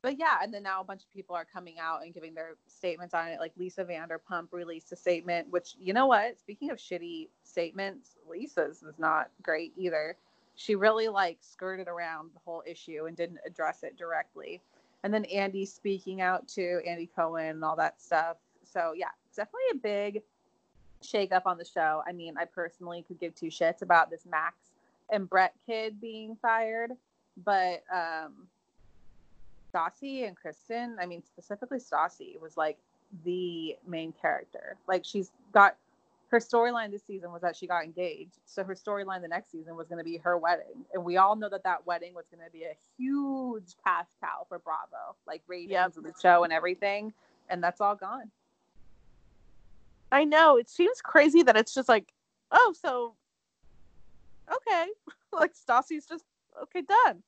but yeah. And then now a bunch of people are coming out and giving their statements on it. Like Lisa Vanderpump released a statement, which you know what? Speaking of shitty statements, Lisa's was not great either. She really like skirted around the whole issue and didn't address it directly. And then Andy speaking out to Andy Cohen and all that stuff. So yeah, it's definitely a big shake up on the show. I mean, I personally could give two shits about this Max and Brett kid being fired, but um Stassi and Kristen, I mean specifically Stassi was like the main character. Like she's got her storyline this season was that she got engaged. So her storyline the next season was going to be her wedding. And we all know that that wedding was going to be a huge cash cow for Bravo, like ratings Yep. of the show and everything. And that's all gone. I know it seems crazy that it's just like, oh, so okay, like Stassi's just okay done.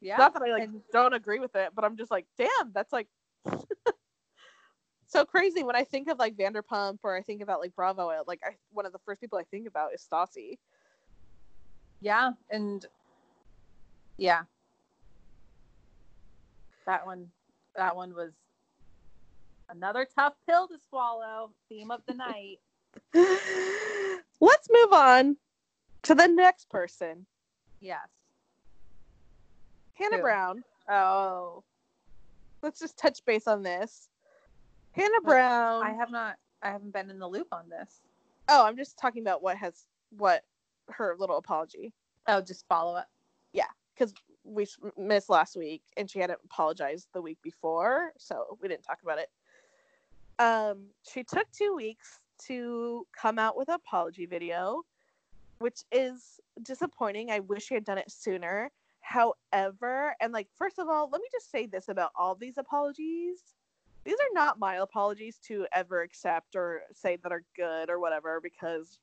Yeah. Not that I like And- don't agree with it, but I'm just like, damn, that's like so crazy. When I think of like Vanderpump or I think about like Bravo, like I, one of the first people I think about is Stassi. Yeah, and yeah, that one, that one was another tough pill to swallow. Theme of the night. Let's move on to the next person, Yes. Hannah Who? Brown. Oh, Let's just touch base on this. Hannah Brown. I have not. I haven't been in the loop on this. oh, I'm just talking about what has what her little apology Oh, just follow up. Yeah, because we missed last week and she hadn't apologized the week before, so we didn't talk about it. Um, she took two weeks to come out with an apology video, which is disappointing. I wish she had done it sooner. However, and like first of all, let me just say this about all these apologies. These are not my apologies to ever accept or say that are good or whatever because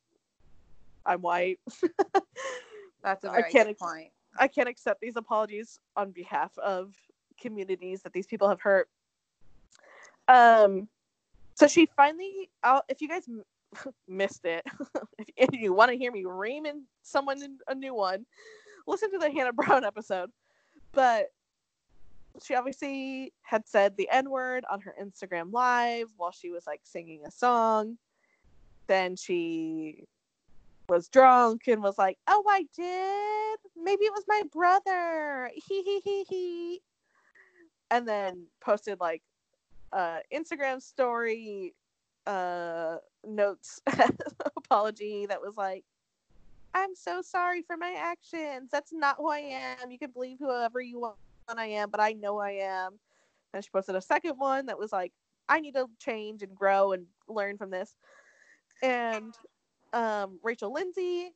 I'm white. That's a I very can't good point. I can't accept these apologies on behalf of communities that these people have hurt. Um, so she finally, i if you guys missed it, if, you want to hear me reaming someone a new one, listen to the Hannah Brown episode. But she obviously had said the N word on her Instagram live while she was like singing a song. Then she was drunk and was like, "Oh, I did. Maybe it was my brother." He he he he. And then posted like uh Instagram story uh notes apology that was like, "I'm so sorry for my actions. That's not who I am. You can believe whoever you want I am, but I know I am." And she posted a second one that was like, "I need to change and grow and learn from this." And um, Rachel Lindsay,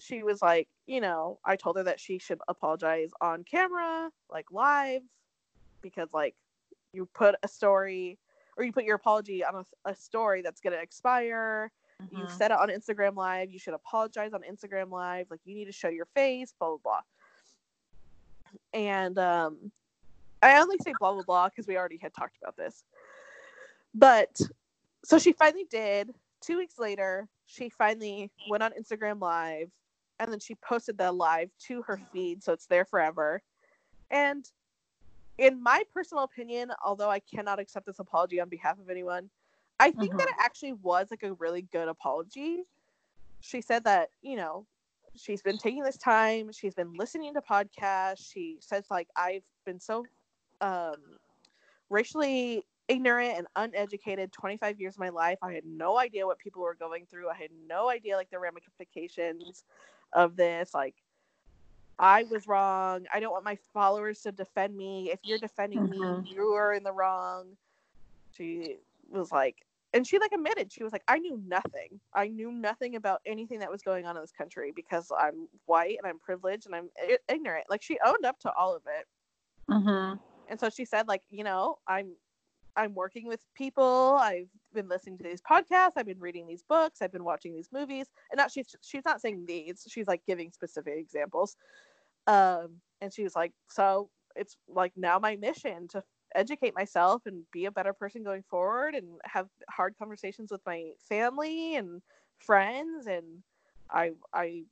she was like, you know, I told her that she should apologize on camera, like live, because like you put a story or you put your apology on a, a story that's going to expire. Mm-hmm. You said it on Instagram Live. You should apologize on Instagram Live. Like you need to show your face, blah blah blah. And um, I only say blah blah blah because we already had talked about this. But so she finally did. Two weeks later, she finally went on Instagram Live and then she posted the live to her feed so it's there forever. And in my personal opinion, although I cannot accept this apology on behalf of anyone, I think that mm-hmm. it actually was like a really good apology. She said that, you know, she's been taking this time, she's been listening to podcasts. She says like I've been so um racially ignorant and uneducated 25 years of my life. I had no idea what people were going through. I had no idea like the ramifications of this. Like, I was wrong. I don't want my followers to defend me. If you're defending mm-hmm. me, you are in the wrong. She was like, and she like admitted she was like, I knew nothing. I knew nothing about anything that was going on in this country because I'm white and I'm privileged and I'm ignorant. Like she owned up to all of it. Mm-hmm. And so she said, like, you know, I'm I'm working with people. I've been listening to these podcasts. I've been reading these books. I've been watching these movies. And not she's she's not saying these. She's like giving specific examples. Um, and she was like, so it's like now my mission to educate myself and be a better person going forward and have hard conversations with my family and friends and I I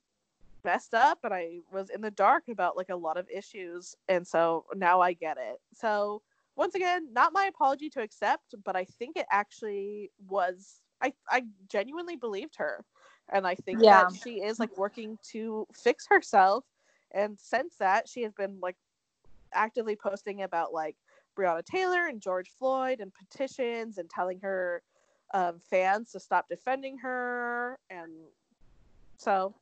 messed up and I was in the dark about like a lot of issues and so now I get it. So once again, not my apology to accept, but I think it actually was. I I genuinely believed her, and I think yeah. that she is like working to fix herself. And since that, she has been like actively posting about like Breonna Taylor and George Floyd and petitions and telling her um, fans to stop defending her. And so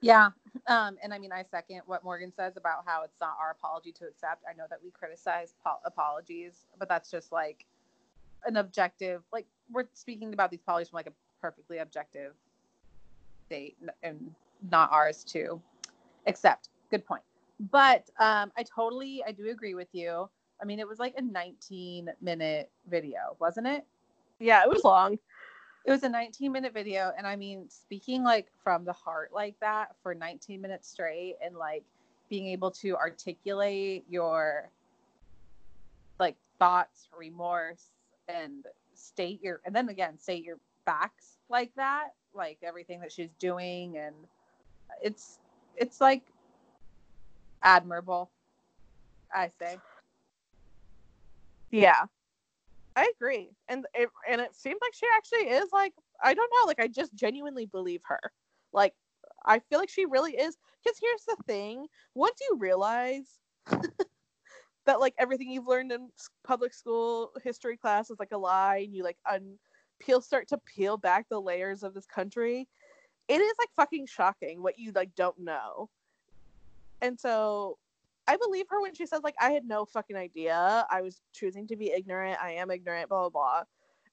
yeah. Um, and I mean, I second what Morgan says about how it's not our apology to accept. I know that we criticize po- apologies, but that's just like an objective, like we're speaking about these apologies from like a perfectly objective state and not ours to accept. Good point. But um, I totally, I do agree with you. I mean, it was like a 19 minute video, wasn't it? Yeah, it was long it was a 19 minute video and i mean speaking like from the heart like that for 19 minutes straight and like being able to articulate your like thoughts remorse and state your and then again state your facts like that like everything that she's doing and it's it's like admirable i say yeah I agree, and it and it seems like she actually is like I don't know, like I just genuinely believe her. Like I feel like she really is. Because here's the thing: once you realize that like everything you've learned in public school history class is like a lie, and you like un peel start to peel back the layers of this country, it is like fucking shocking what you like don't know. And so I believe her when she says like I had no fucking idea. I was choosing to be ignorant. I am ignorant. Blah blah blah.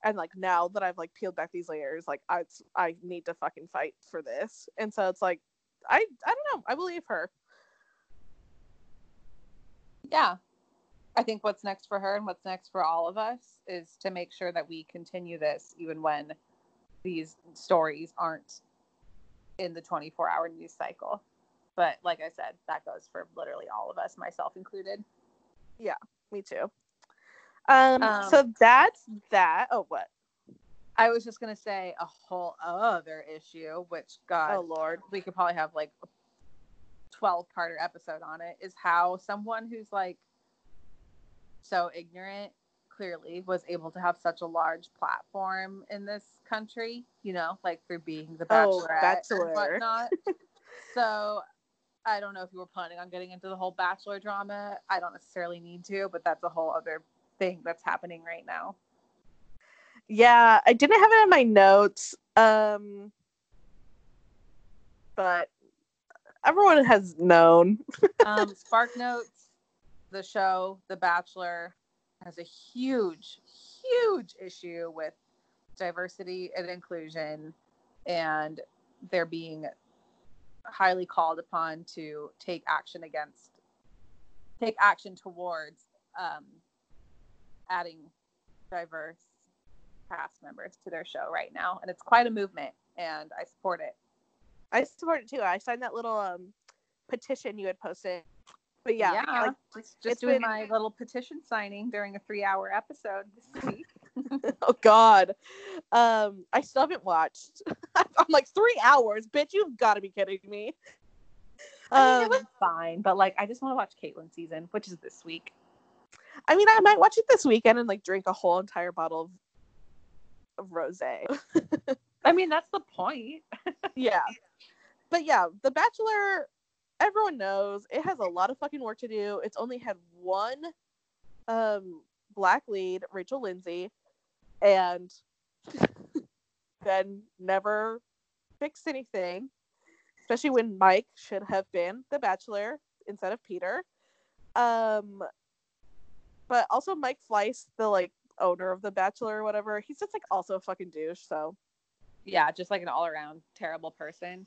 And like now that I've like peeled back these layers, like I I need to fucking fight for this. And so it's like I I don't know. I believe her. Yeah. I think what's next for her and what's next for all of us is to make sure that we continue this even when these stories aren't in the 24 hour news cycle. But like I said, that goes for literally all of us, myself included. Yeah, me too. Um, um so that's that. Oh, what? I was just gonna say a whole other issue, which God, oh Lord, we could probably have like twelve parter episode on it. Is how someone who's like so ignorant clearly was able to have such a large platform in this country. You know, like for being the oh, bachelorette oh, bachelor. and whatnot. so I don't know if you were planning on getting into the whole bachelor drama. I don't necessarily need to, but that's a whole other thing that's happening right now. Yeah, I didn't have it in my notes. Um but everyone has known. um Spark Notes, the show, The Bachelor has a huge huge issue with diversity and inclusion and they're being highly called upon to take action against take action towards um, adding diverse cast members to their show right now and it's quite a movement and i support it I support it too. I signed that little um petition you had posted. But yeah, yeah like, just, it's doing been- my little petition signing during a three hour episode this week oh god. Um, I still haven't watched. I'm like three hours, bitch. You've got to be kidding me. I mean, Um, it was fine, but like I just want to watch Kaitlyn season, which is this week. I mean, I might watch it this weekend and like drink a whole entire bottle of, of rosé. I mean, that's the point. yeah, but yeah, The Bachelor. Everyone knows it has a lot of fucking work to do. It's only had one um black lead, Rachel Lindsay, and then never fixed anything. Especially when Mike should have been the Bachelor instead of Peter. Um, but also Mike Fleiss, the like owner of the Bachelor or whatever, he's just like also a fucking douche. So Yeah, just like an all around terrible person.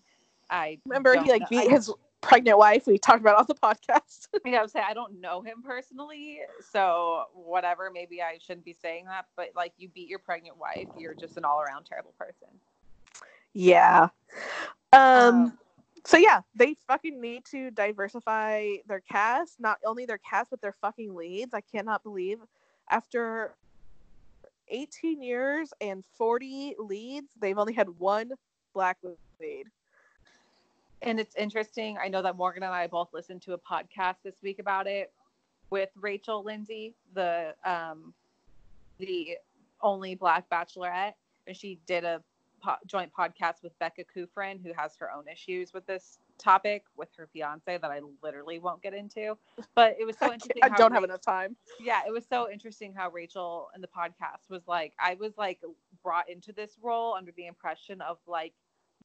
I remember he like know- beat his pregnant wife. We talked about on the podcast. Yeah, I would say I don't know him personally, so whatever. Maybe I shouldn't be saying that, but like you beat your pregnant wife, you're just an all around terrible person. yeah. Um. Um, So yeah, they fucking need to diversify their cast, not only their cast but their fucking leads. I cannot believe after 18 years and 40 leads, they've only had one black lead. And it's interesting. I know that Morgan and I both listened to a podcast this week about it with Rachel Lindsay, the um, the only Black Bachelorette, and she did a po- joint podcast with Becca Kufrin, who has her own issues with this topic with her fiance that I literally won't get into. But it was so interesting. I how don't have enough time. yeah, it was so interesting how Rachel in the podcast was like, I was like brought into this role under the impression of like,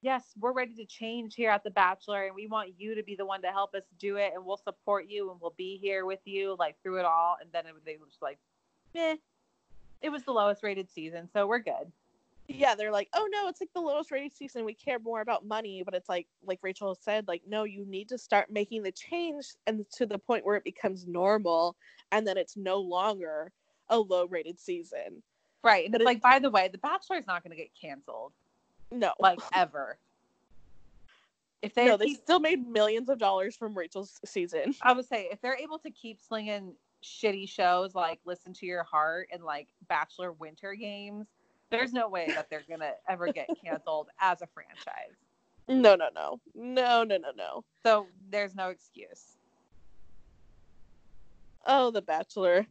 yes, we're ready to change here at The Bachelor, and we want you to be the one to help us do it, and we'll support you, and we'll be here with you like through it all. And then it, they were just like, eh, it was the lowest rated season, so we're good. Yeah, they're like, oh no, it's like the lowest rated season. We care more about money, but it's like, like Rachel said, like no, you need to start making the change and to the point where it becomes normal, and then it's no longer a low rated season. Right. And But it's like, by the way, The Bachelor is not going to get canceled, No, like ever. If they, no, they keep- still made millions of dollars from Rachel's season. I would say if they're able to keep slinging shitty shows like Listen to Your Heart and like Bachelor Winter Games, there's no way that they're gonna ever get canceled as a franchise. No, no, no, no, no, no, no. So there's no excuse. Oh, The Bachelor.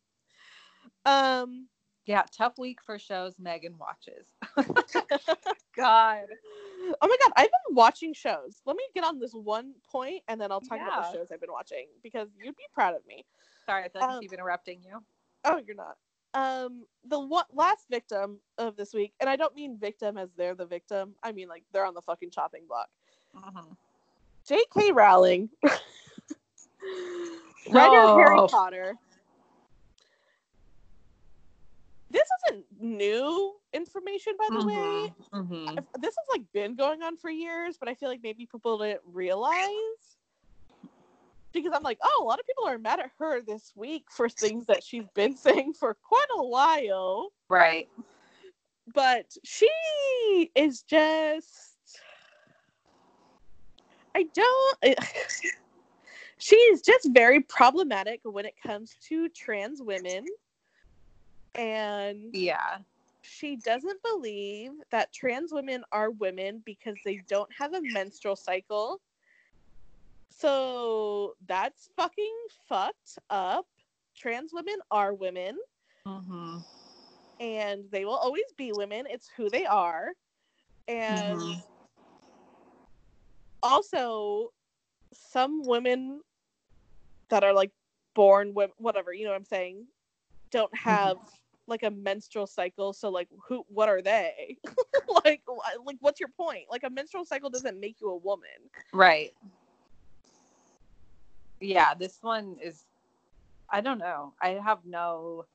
um, Yeah, tough week for shows Megan watches. God. oh my god, I've been watching shows. Let me get on this one point, and then I'll talk about the shows I've been watching because you'd be proud of me. Sorry, I feel like I Um, keep interrupting you. Oh, you're not. Um, the one, last victim of this week, and I don't mean victim as they're the victim. I mean like they're on the fucking chopping block. Mhm. J.K. Rowling, writer of Harry Oh. Potter. This isn't new information, by the way. Mhm. Mhm. I've- This has like been going on for years, but I feel like maybe people didn't realize because I'm like, oh, a lot of people are mad at her this week for things that she's been saying for quite a while. Right. but she is just i don't she is just very problematic when it comes to trans women and Yeah. she doesn't believe that trans women are women because they don't have a menstrual cycle so that's fucking fucked up trans women are women hmm and they will always be women. It's who they are. And Mhm. also, some women that are like born with whatever, you know what I'm saying, don't have like a menstrual cycle. So like, who? What are they? like, like, what's your point? Like, a menstrual cycle doesn't make you a woman. Right. Yeah, this one is. I don't know. I have no.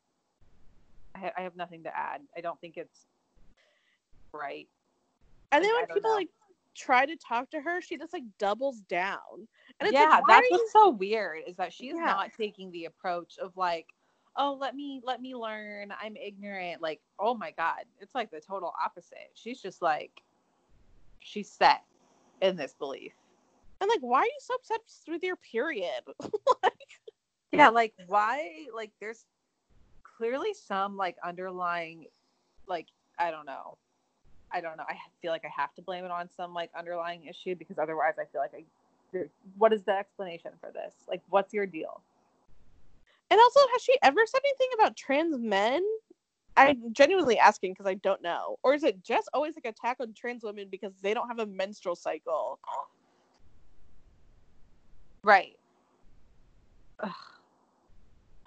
I, I have nothing to add. I don't think it's right. And then Like, I when people know. like try to talk to her, she just like doubles down. And it's yeah, like, that's you what's so weird is that she's Yeah. not taking the approach of like, oh, let me let me learn. I'm ignorant. Like, oh my god, it's like the total opposite. She's just like, she's set in this belief. and like why are you so obsessed with your period? like, Yeah, like why? Like, there's clearly some like underlying, like I don't know, I don't know. I feel like I have to blame it on some like underlying issue because otherwise, I feel like I. What is the explanation for this? Like, what's your deal? And also has she ever said anything about trans men? I'm genuinely asking because I don't know. Or is it just always like attack on trans women because they don't have a menstrual cycle? Right.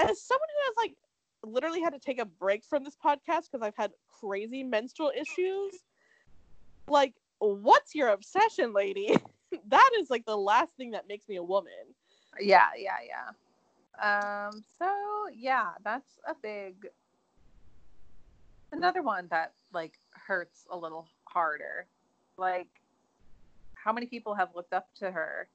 As someone who has like literally had to take a break from this podcast because I've had crazy menstrual issues, like, what's your obsession, lady? that is like the last thing that makes me a woman. Yeah, yeah, yeah. Um, so yeah, that's a big another one that like hurts a little harder. Like how many people have looked up to her?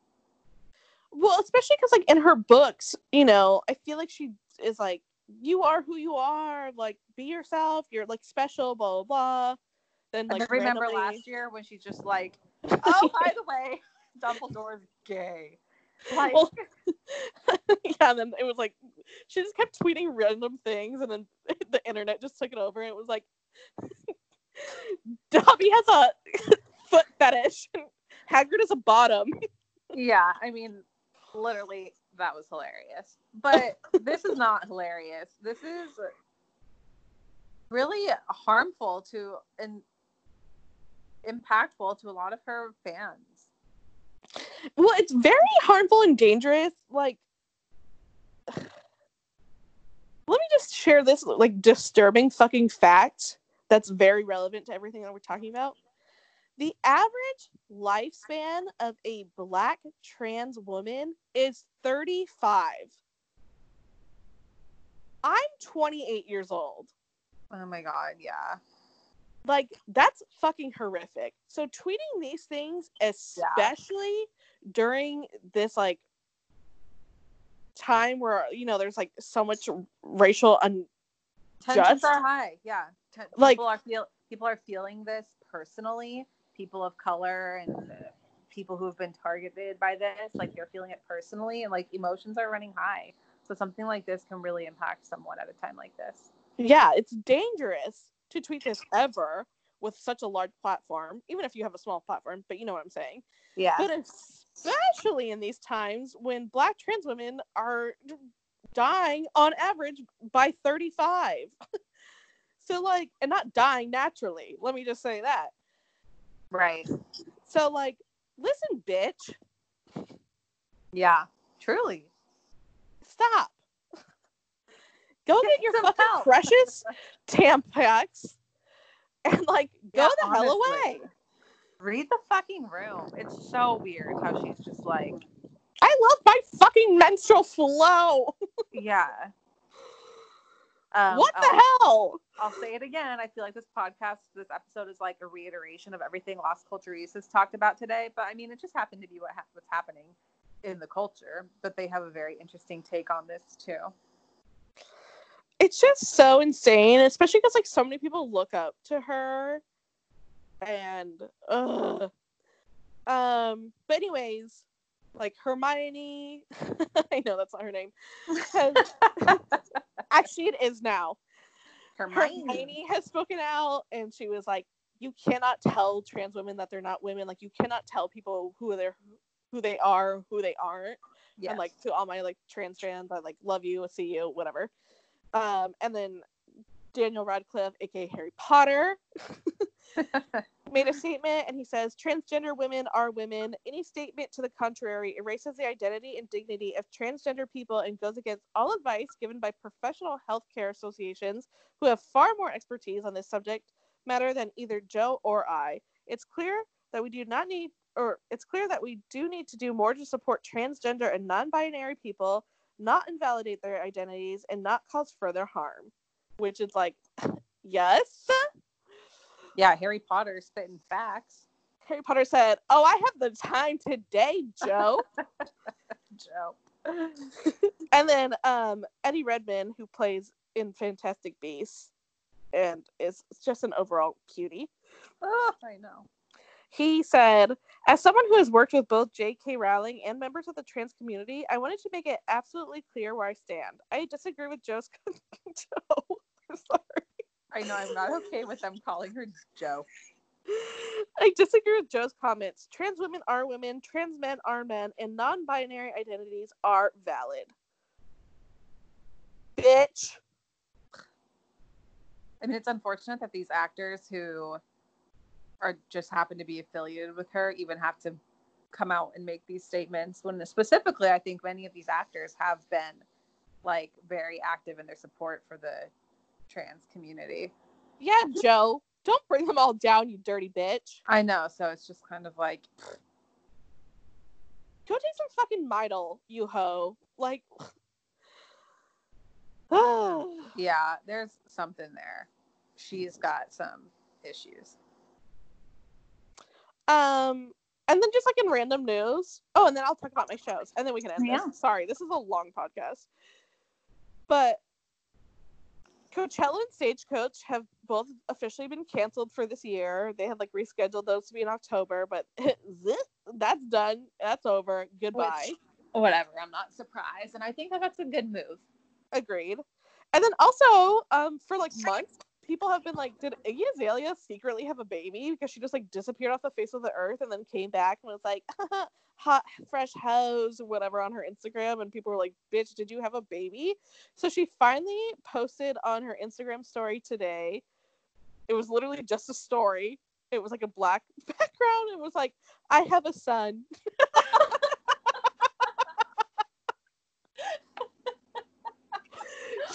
Well, especially because like in her books, you know, I feel like she is like, you are who you are, like be yourself, you're like special, blah blah blah. Then like then remember randomly- last year when she's just like, Oh, by the way, Dumbledore's gay. Like Well, yeah, and then it was like she just kept tweeting random things, and then the internet just took it over, and it was like Dobby has a foot fetish, and Hagrid is a bottom. Yeah, I mean, literally, that was hilarious. But this is not hilarious. This is really harmful to and impactful to a lot of her fans. Well, it's very harmful and dangerous. Like, let me just share this like disturbing fucking fact that's very relevant to everything that we're talking about. The average lifespan of a black trans woman is 35. I'm 28 years old. Oh my god, yeah. Like that's fucking horrific. So tweeting these things, especially during this like time where you know there's like so much racial un Tensions are high. Yeah. Ten- Like- people are feel people are feeling this personally. People of color and people who have been targeted by this, like they're feeling it personally, and like emotions are running high. So something like this can really impact someone at a time like this. yeah, it's dangerous to tweet this ever with such a large platform, even if you have a small platform, but you know what I'm saying. Yeah. But especially in these times when black trans women are dying on average by 35. so like and not dying naturally. Let me just say that. Right. So like listen bitch, Yeah. Truly. stop. Go Get get your fucking help. precious Tampax and like go Yeah, the hell away. Read the fucking room. It's so weird how she's just like, I love my fucking menstrual flow. yeah. Um, what the I'll- hell? I'll say it again. I feel like this podcast, this episode is like a reiteration of everything Las Culturistas has talked about today. But I mean, it just happened to be what ha- what's happening in the culture. But they have a very interesting take on this too. It's just so insane, especially because like so many people look up to her, and ugh. um. But anyways, like Hermione, I know that's not her name. Actually, it is now. Hermione. Hermione has spoken out, and she was like, "You cannot tell trans women that they're not women. Like, you cannot tell people who they're who they are, who they aren't." Yes. and like to all my like trans fans, I like love you, see you, whatever. Um, and then Daniel Radcliffe, aka Harry Potter, made a statement and he says transgender women are women. Any statement to the contrary erases the identity and dignity of transgender people and goes against all advice given by professional healthcare associations who have far more expertise on this subject matter than either Joe or I. It's clear that we do not need or it's clear that we do need to do more to support transgender and non-binary people, not invalidate their identities and not cause further harm. Which is like yes. yeah, Harry Potter spitting facts. Harry Potter said, "Oh, I have the time today, Joe." Joe. and then um, Eddie Redmayne, who plays in Fantastic Beasts, and is just an overall cutie. Oh, I know. He said, as someone who has worked with both J.K. Rowling and members of the trans community, I wanted to make it absolutely clear where I stand. I disagree with Joe's. Joe, I'm sorry. I know I'm not okay with them calling her Joe. I disagree with Joe's comments. Trans women are women, trans men are men, and non binary identities are valid. Bitch. I mean, it's unfortunate that these actors who are just happen to be affiliated with her even have to come out and make these statements when specifically I think many of these actors have been like very active in their support for the trans community. Yeah, Joe. Don't bring them all down, you dirty bitch. I know, so it's just kind of like Go take some fucking Midol, you hoe. Like Yeah, there's something there. She's got some issues. Um, and then just like in random news. Oh, and then I'll talk about my shows, and then we can end Yeah. this. Sorry, this is a long podcast. But Coachella and Stagecoach have both officially been canceled for this year. They had like rescheduled those to be in October, but that's done. That's over. Goodbye. Which- Whatever, I'm not surprised. And I think that that's a good move. Agreed. And then also, um, for like months, people have been like, did Iggy Azalea secretly have a baby because she just like disappeared off the face of the earth and then came back and was like, hot fresh hose whatever on her Instagram, and people were like, bitch, did you have a baby? So she finally posted on her Instagram story today. It was literally just a story. It was like a black background. It was like, I have a son.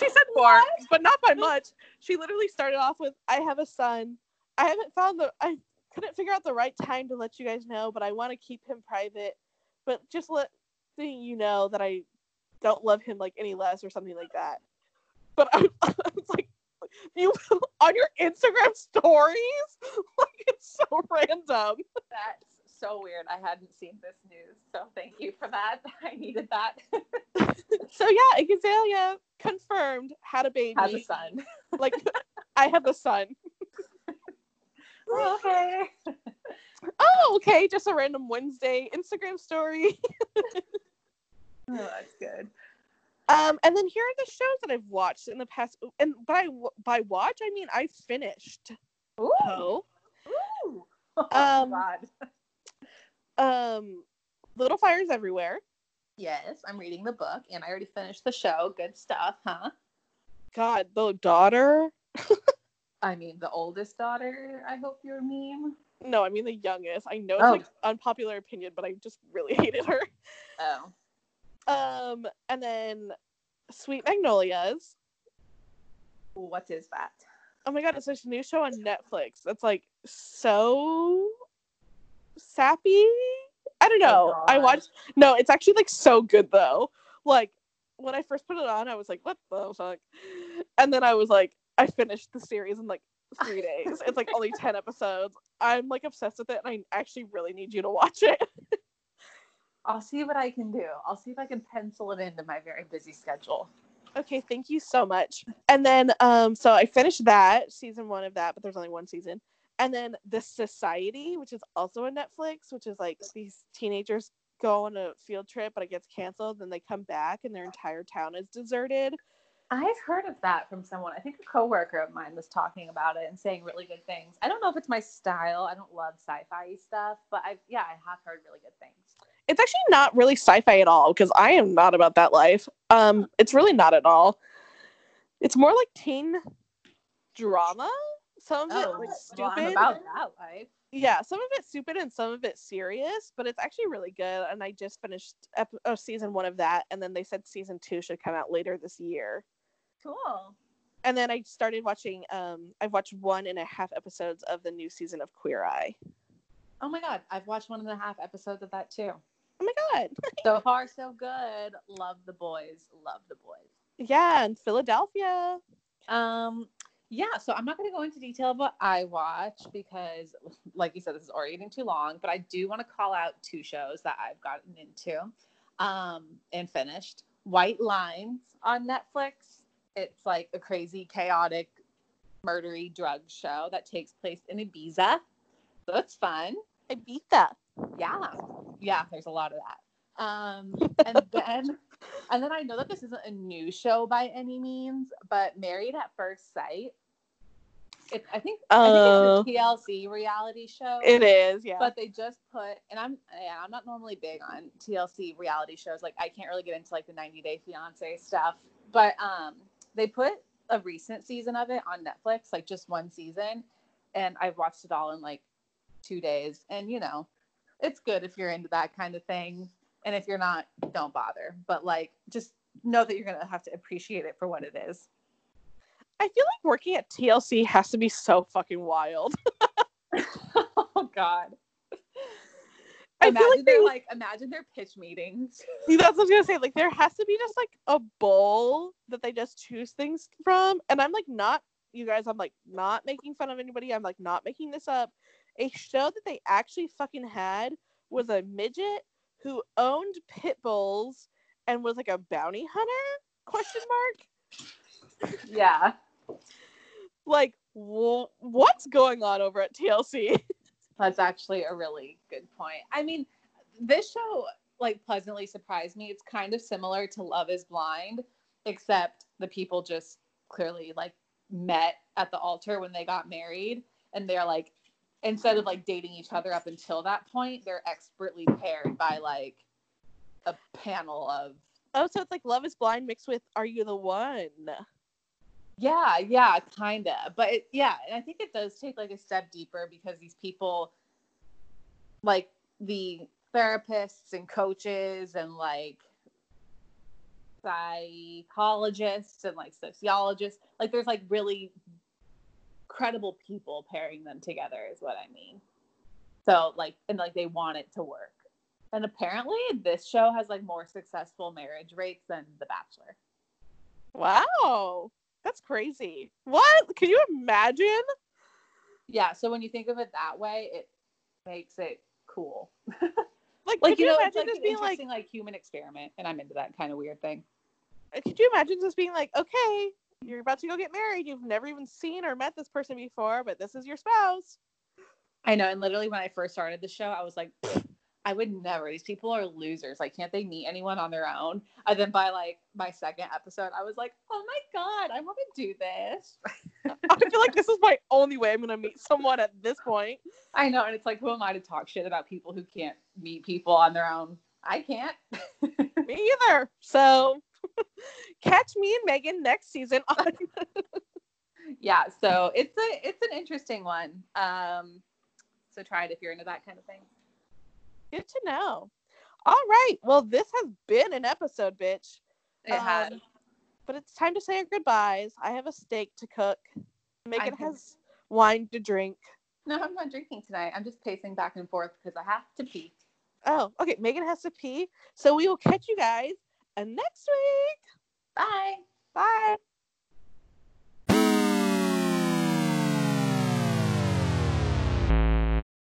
she said more, but not by much. She literally started off with, "I have a son. I haven't found the. I couldn't figure out the right time to let you guys know, but I want to keep him private. But just let you know that I don't love him like any less or something like that." But I, I was like, "You on your Instagram stories? Like it's so random." That's so weird. I hadn't seen this news. So thank you for that. I needed that. So yeah, Iggy Azalea confirmed had a baby. Has a son. Like I have a son. okay. Oh, okay. Just a random Wednesday Instagram story. Oh, that's good. Um, and then here are the shows that I've watched in the past. And by by watch, I mean I finished. Ooh. Oh, Ooh. Oh, Um, God. Um, Little Fires Everywhere. Yes, I'm reading the book and I already finished the show. Good stuff, huh? God, the daughter. I mean, the oldest daughter, I hope you're mean. No, I mean the youngest. I know it's Oh. like unpopular opinion, but I just really hated her. Oh. Um, and then Sweet Magnolias. What is that? Oh my god, it's this new show on Netflix that's like so sappy. I don't know. I watched no, it's actually like so good though. Like when I first put it on, I was like, what the fuck? And then I was like, I finished the series in like three days. It's like only 10 episodes. I'm like obsessed with it and I actually really need you to watch it. I'll see what I can do. I'll see if I can pencil it into my very busy schedule. Okay, thank you so much. And then um so I finished that season 1 of that, but there's only one season. And then The Society, which is also on Netflix, which is like these teenagers go on a field trip but it gets canceled then they come back and their entire town is deserted. I've heard of that from someone. I think a coworker of mine was talking about it and saying really good things. I don't know if it's my style. I don't love sci-fi stuff, but I yeah, I have heard really good things. It's actually not really sci-fi at all because I am not about that life. Um it's really not at all. It's more like teen drama. Some of it like well, stupid. I'm about that life. yeah, some of it's stupid and some of it's serious, but it's actually really good. And I just finished ep- oh, season one of that, and then they said season two should come out later this year. Cool. And then I started watching. Um, I've watched one and a half episodes of the new season of Queer Eye. Oh my god, I've watched one and a half episodes of that too. Oh my god! So far, so good. Love the boys. Love the boys. yeah, and Philadelphia. Um, Yeah, so I'm not going to go into detail of what I watch because, like you said, this is already getting too long. But I do want to call out two shows that I've gotten into um, and finished. White Lines on Netflix. It's like a crazy, chaotic, murdery drug show that takes place in Ibiza. So it's fun. Ibiza. Yeah, yeah. There's a lot of that. Um, and then, and then I know that this isn't a new show by any means, but Married at First Sight. It's, I think Oh. I think it's a TLC reality show. It is, yeah. But they just put, and I'm yeah, I'm not normally big on TLC reality shows. Like I can't really get into like the 90 Day Fiance stuff. But um, they put a recent season of it on Netflix, like just one season, and I've watched it all in like two days. And you know, it's good if you're into that kind of thing, and if you're not, don't bother. But like, just know that you're gonna have to appreciate it for what it is. I feel like working at TLC has to be so fucking wild. oh God. I imagine feel like they're they- like imagine their pitch meetings. See, that's what I was gonna say. Like, there has to be just like a bowl that they just choose things from. And I'm like, not you guys. I'm like, not making fun of anybody. I'm like, not making this up. A show that they actually fucking had was a midget who owned pit bulls and was like a bounty hunter? Question mark. Yeah. Like, wh- what's going on over at TLC? That's actually a really good point. I mean, this show like pleasantly surprised me. It's kind of similar to Love is Blind, except the people just clearly like met at the altar when they got married and they're like instead of like dating each other up until that point, they're expertly paired by like a panel of oh, so it's like Love Is Blind mixed with Are You the One? Yeah, yeah, kind of. But it, yeah, and I think it does take like a step deeper because these people, like the therapists and coaches and like psychologists and like sociologists, like there's like really credible people pairing them together, is what I mean. So, like, and like they want it to work. And apparently, this show has like more successful marriage rates than The Bachelor. Wow. That's crazy. What? Can you imagine? Yeah, so when you think of it that way, it makes it cool. Like, Like you you, know, it's imagine like this being like, like human experiment, and I'm into that kind of weird thing. Uh, could you imagine this being like, okay, you're about to go get married. You've never even seen or met this person before, but this is your spouse. I know, and literally when I first started the show, I was like, "Pfft, I would never. These people are losers. Like, can't they meet anyone on their own? And then by like my second episode, I was like, oh my god, I want to do this. I feel like this is my only way I'm going to meet someone at this point. I know, and it's like, who am I to talk shit about people who can't meet people on their own? I can't. Me either. So catch me and Megan next season on yeah, so it's a it's an interesting one. Um, so try it if you're into that kind of thing. Good to know. All right. Well, this has been an episode, bitch. It Um, has. But it's time to say our goodbyes. I have a steak to cook. Megan has wine to drink. No, I'm not drinking tonight. I'm just pacing back and forth because I have to pee. Oh, okay. Megan has to pee. So we will catch you guys next week. Bye. Bye.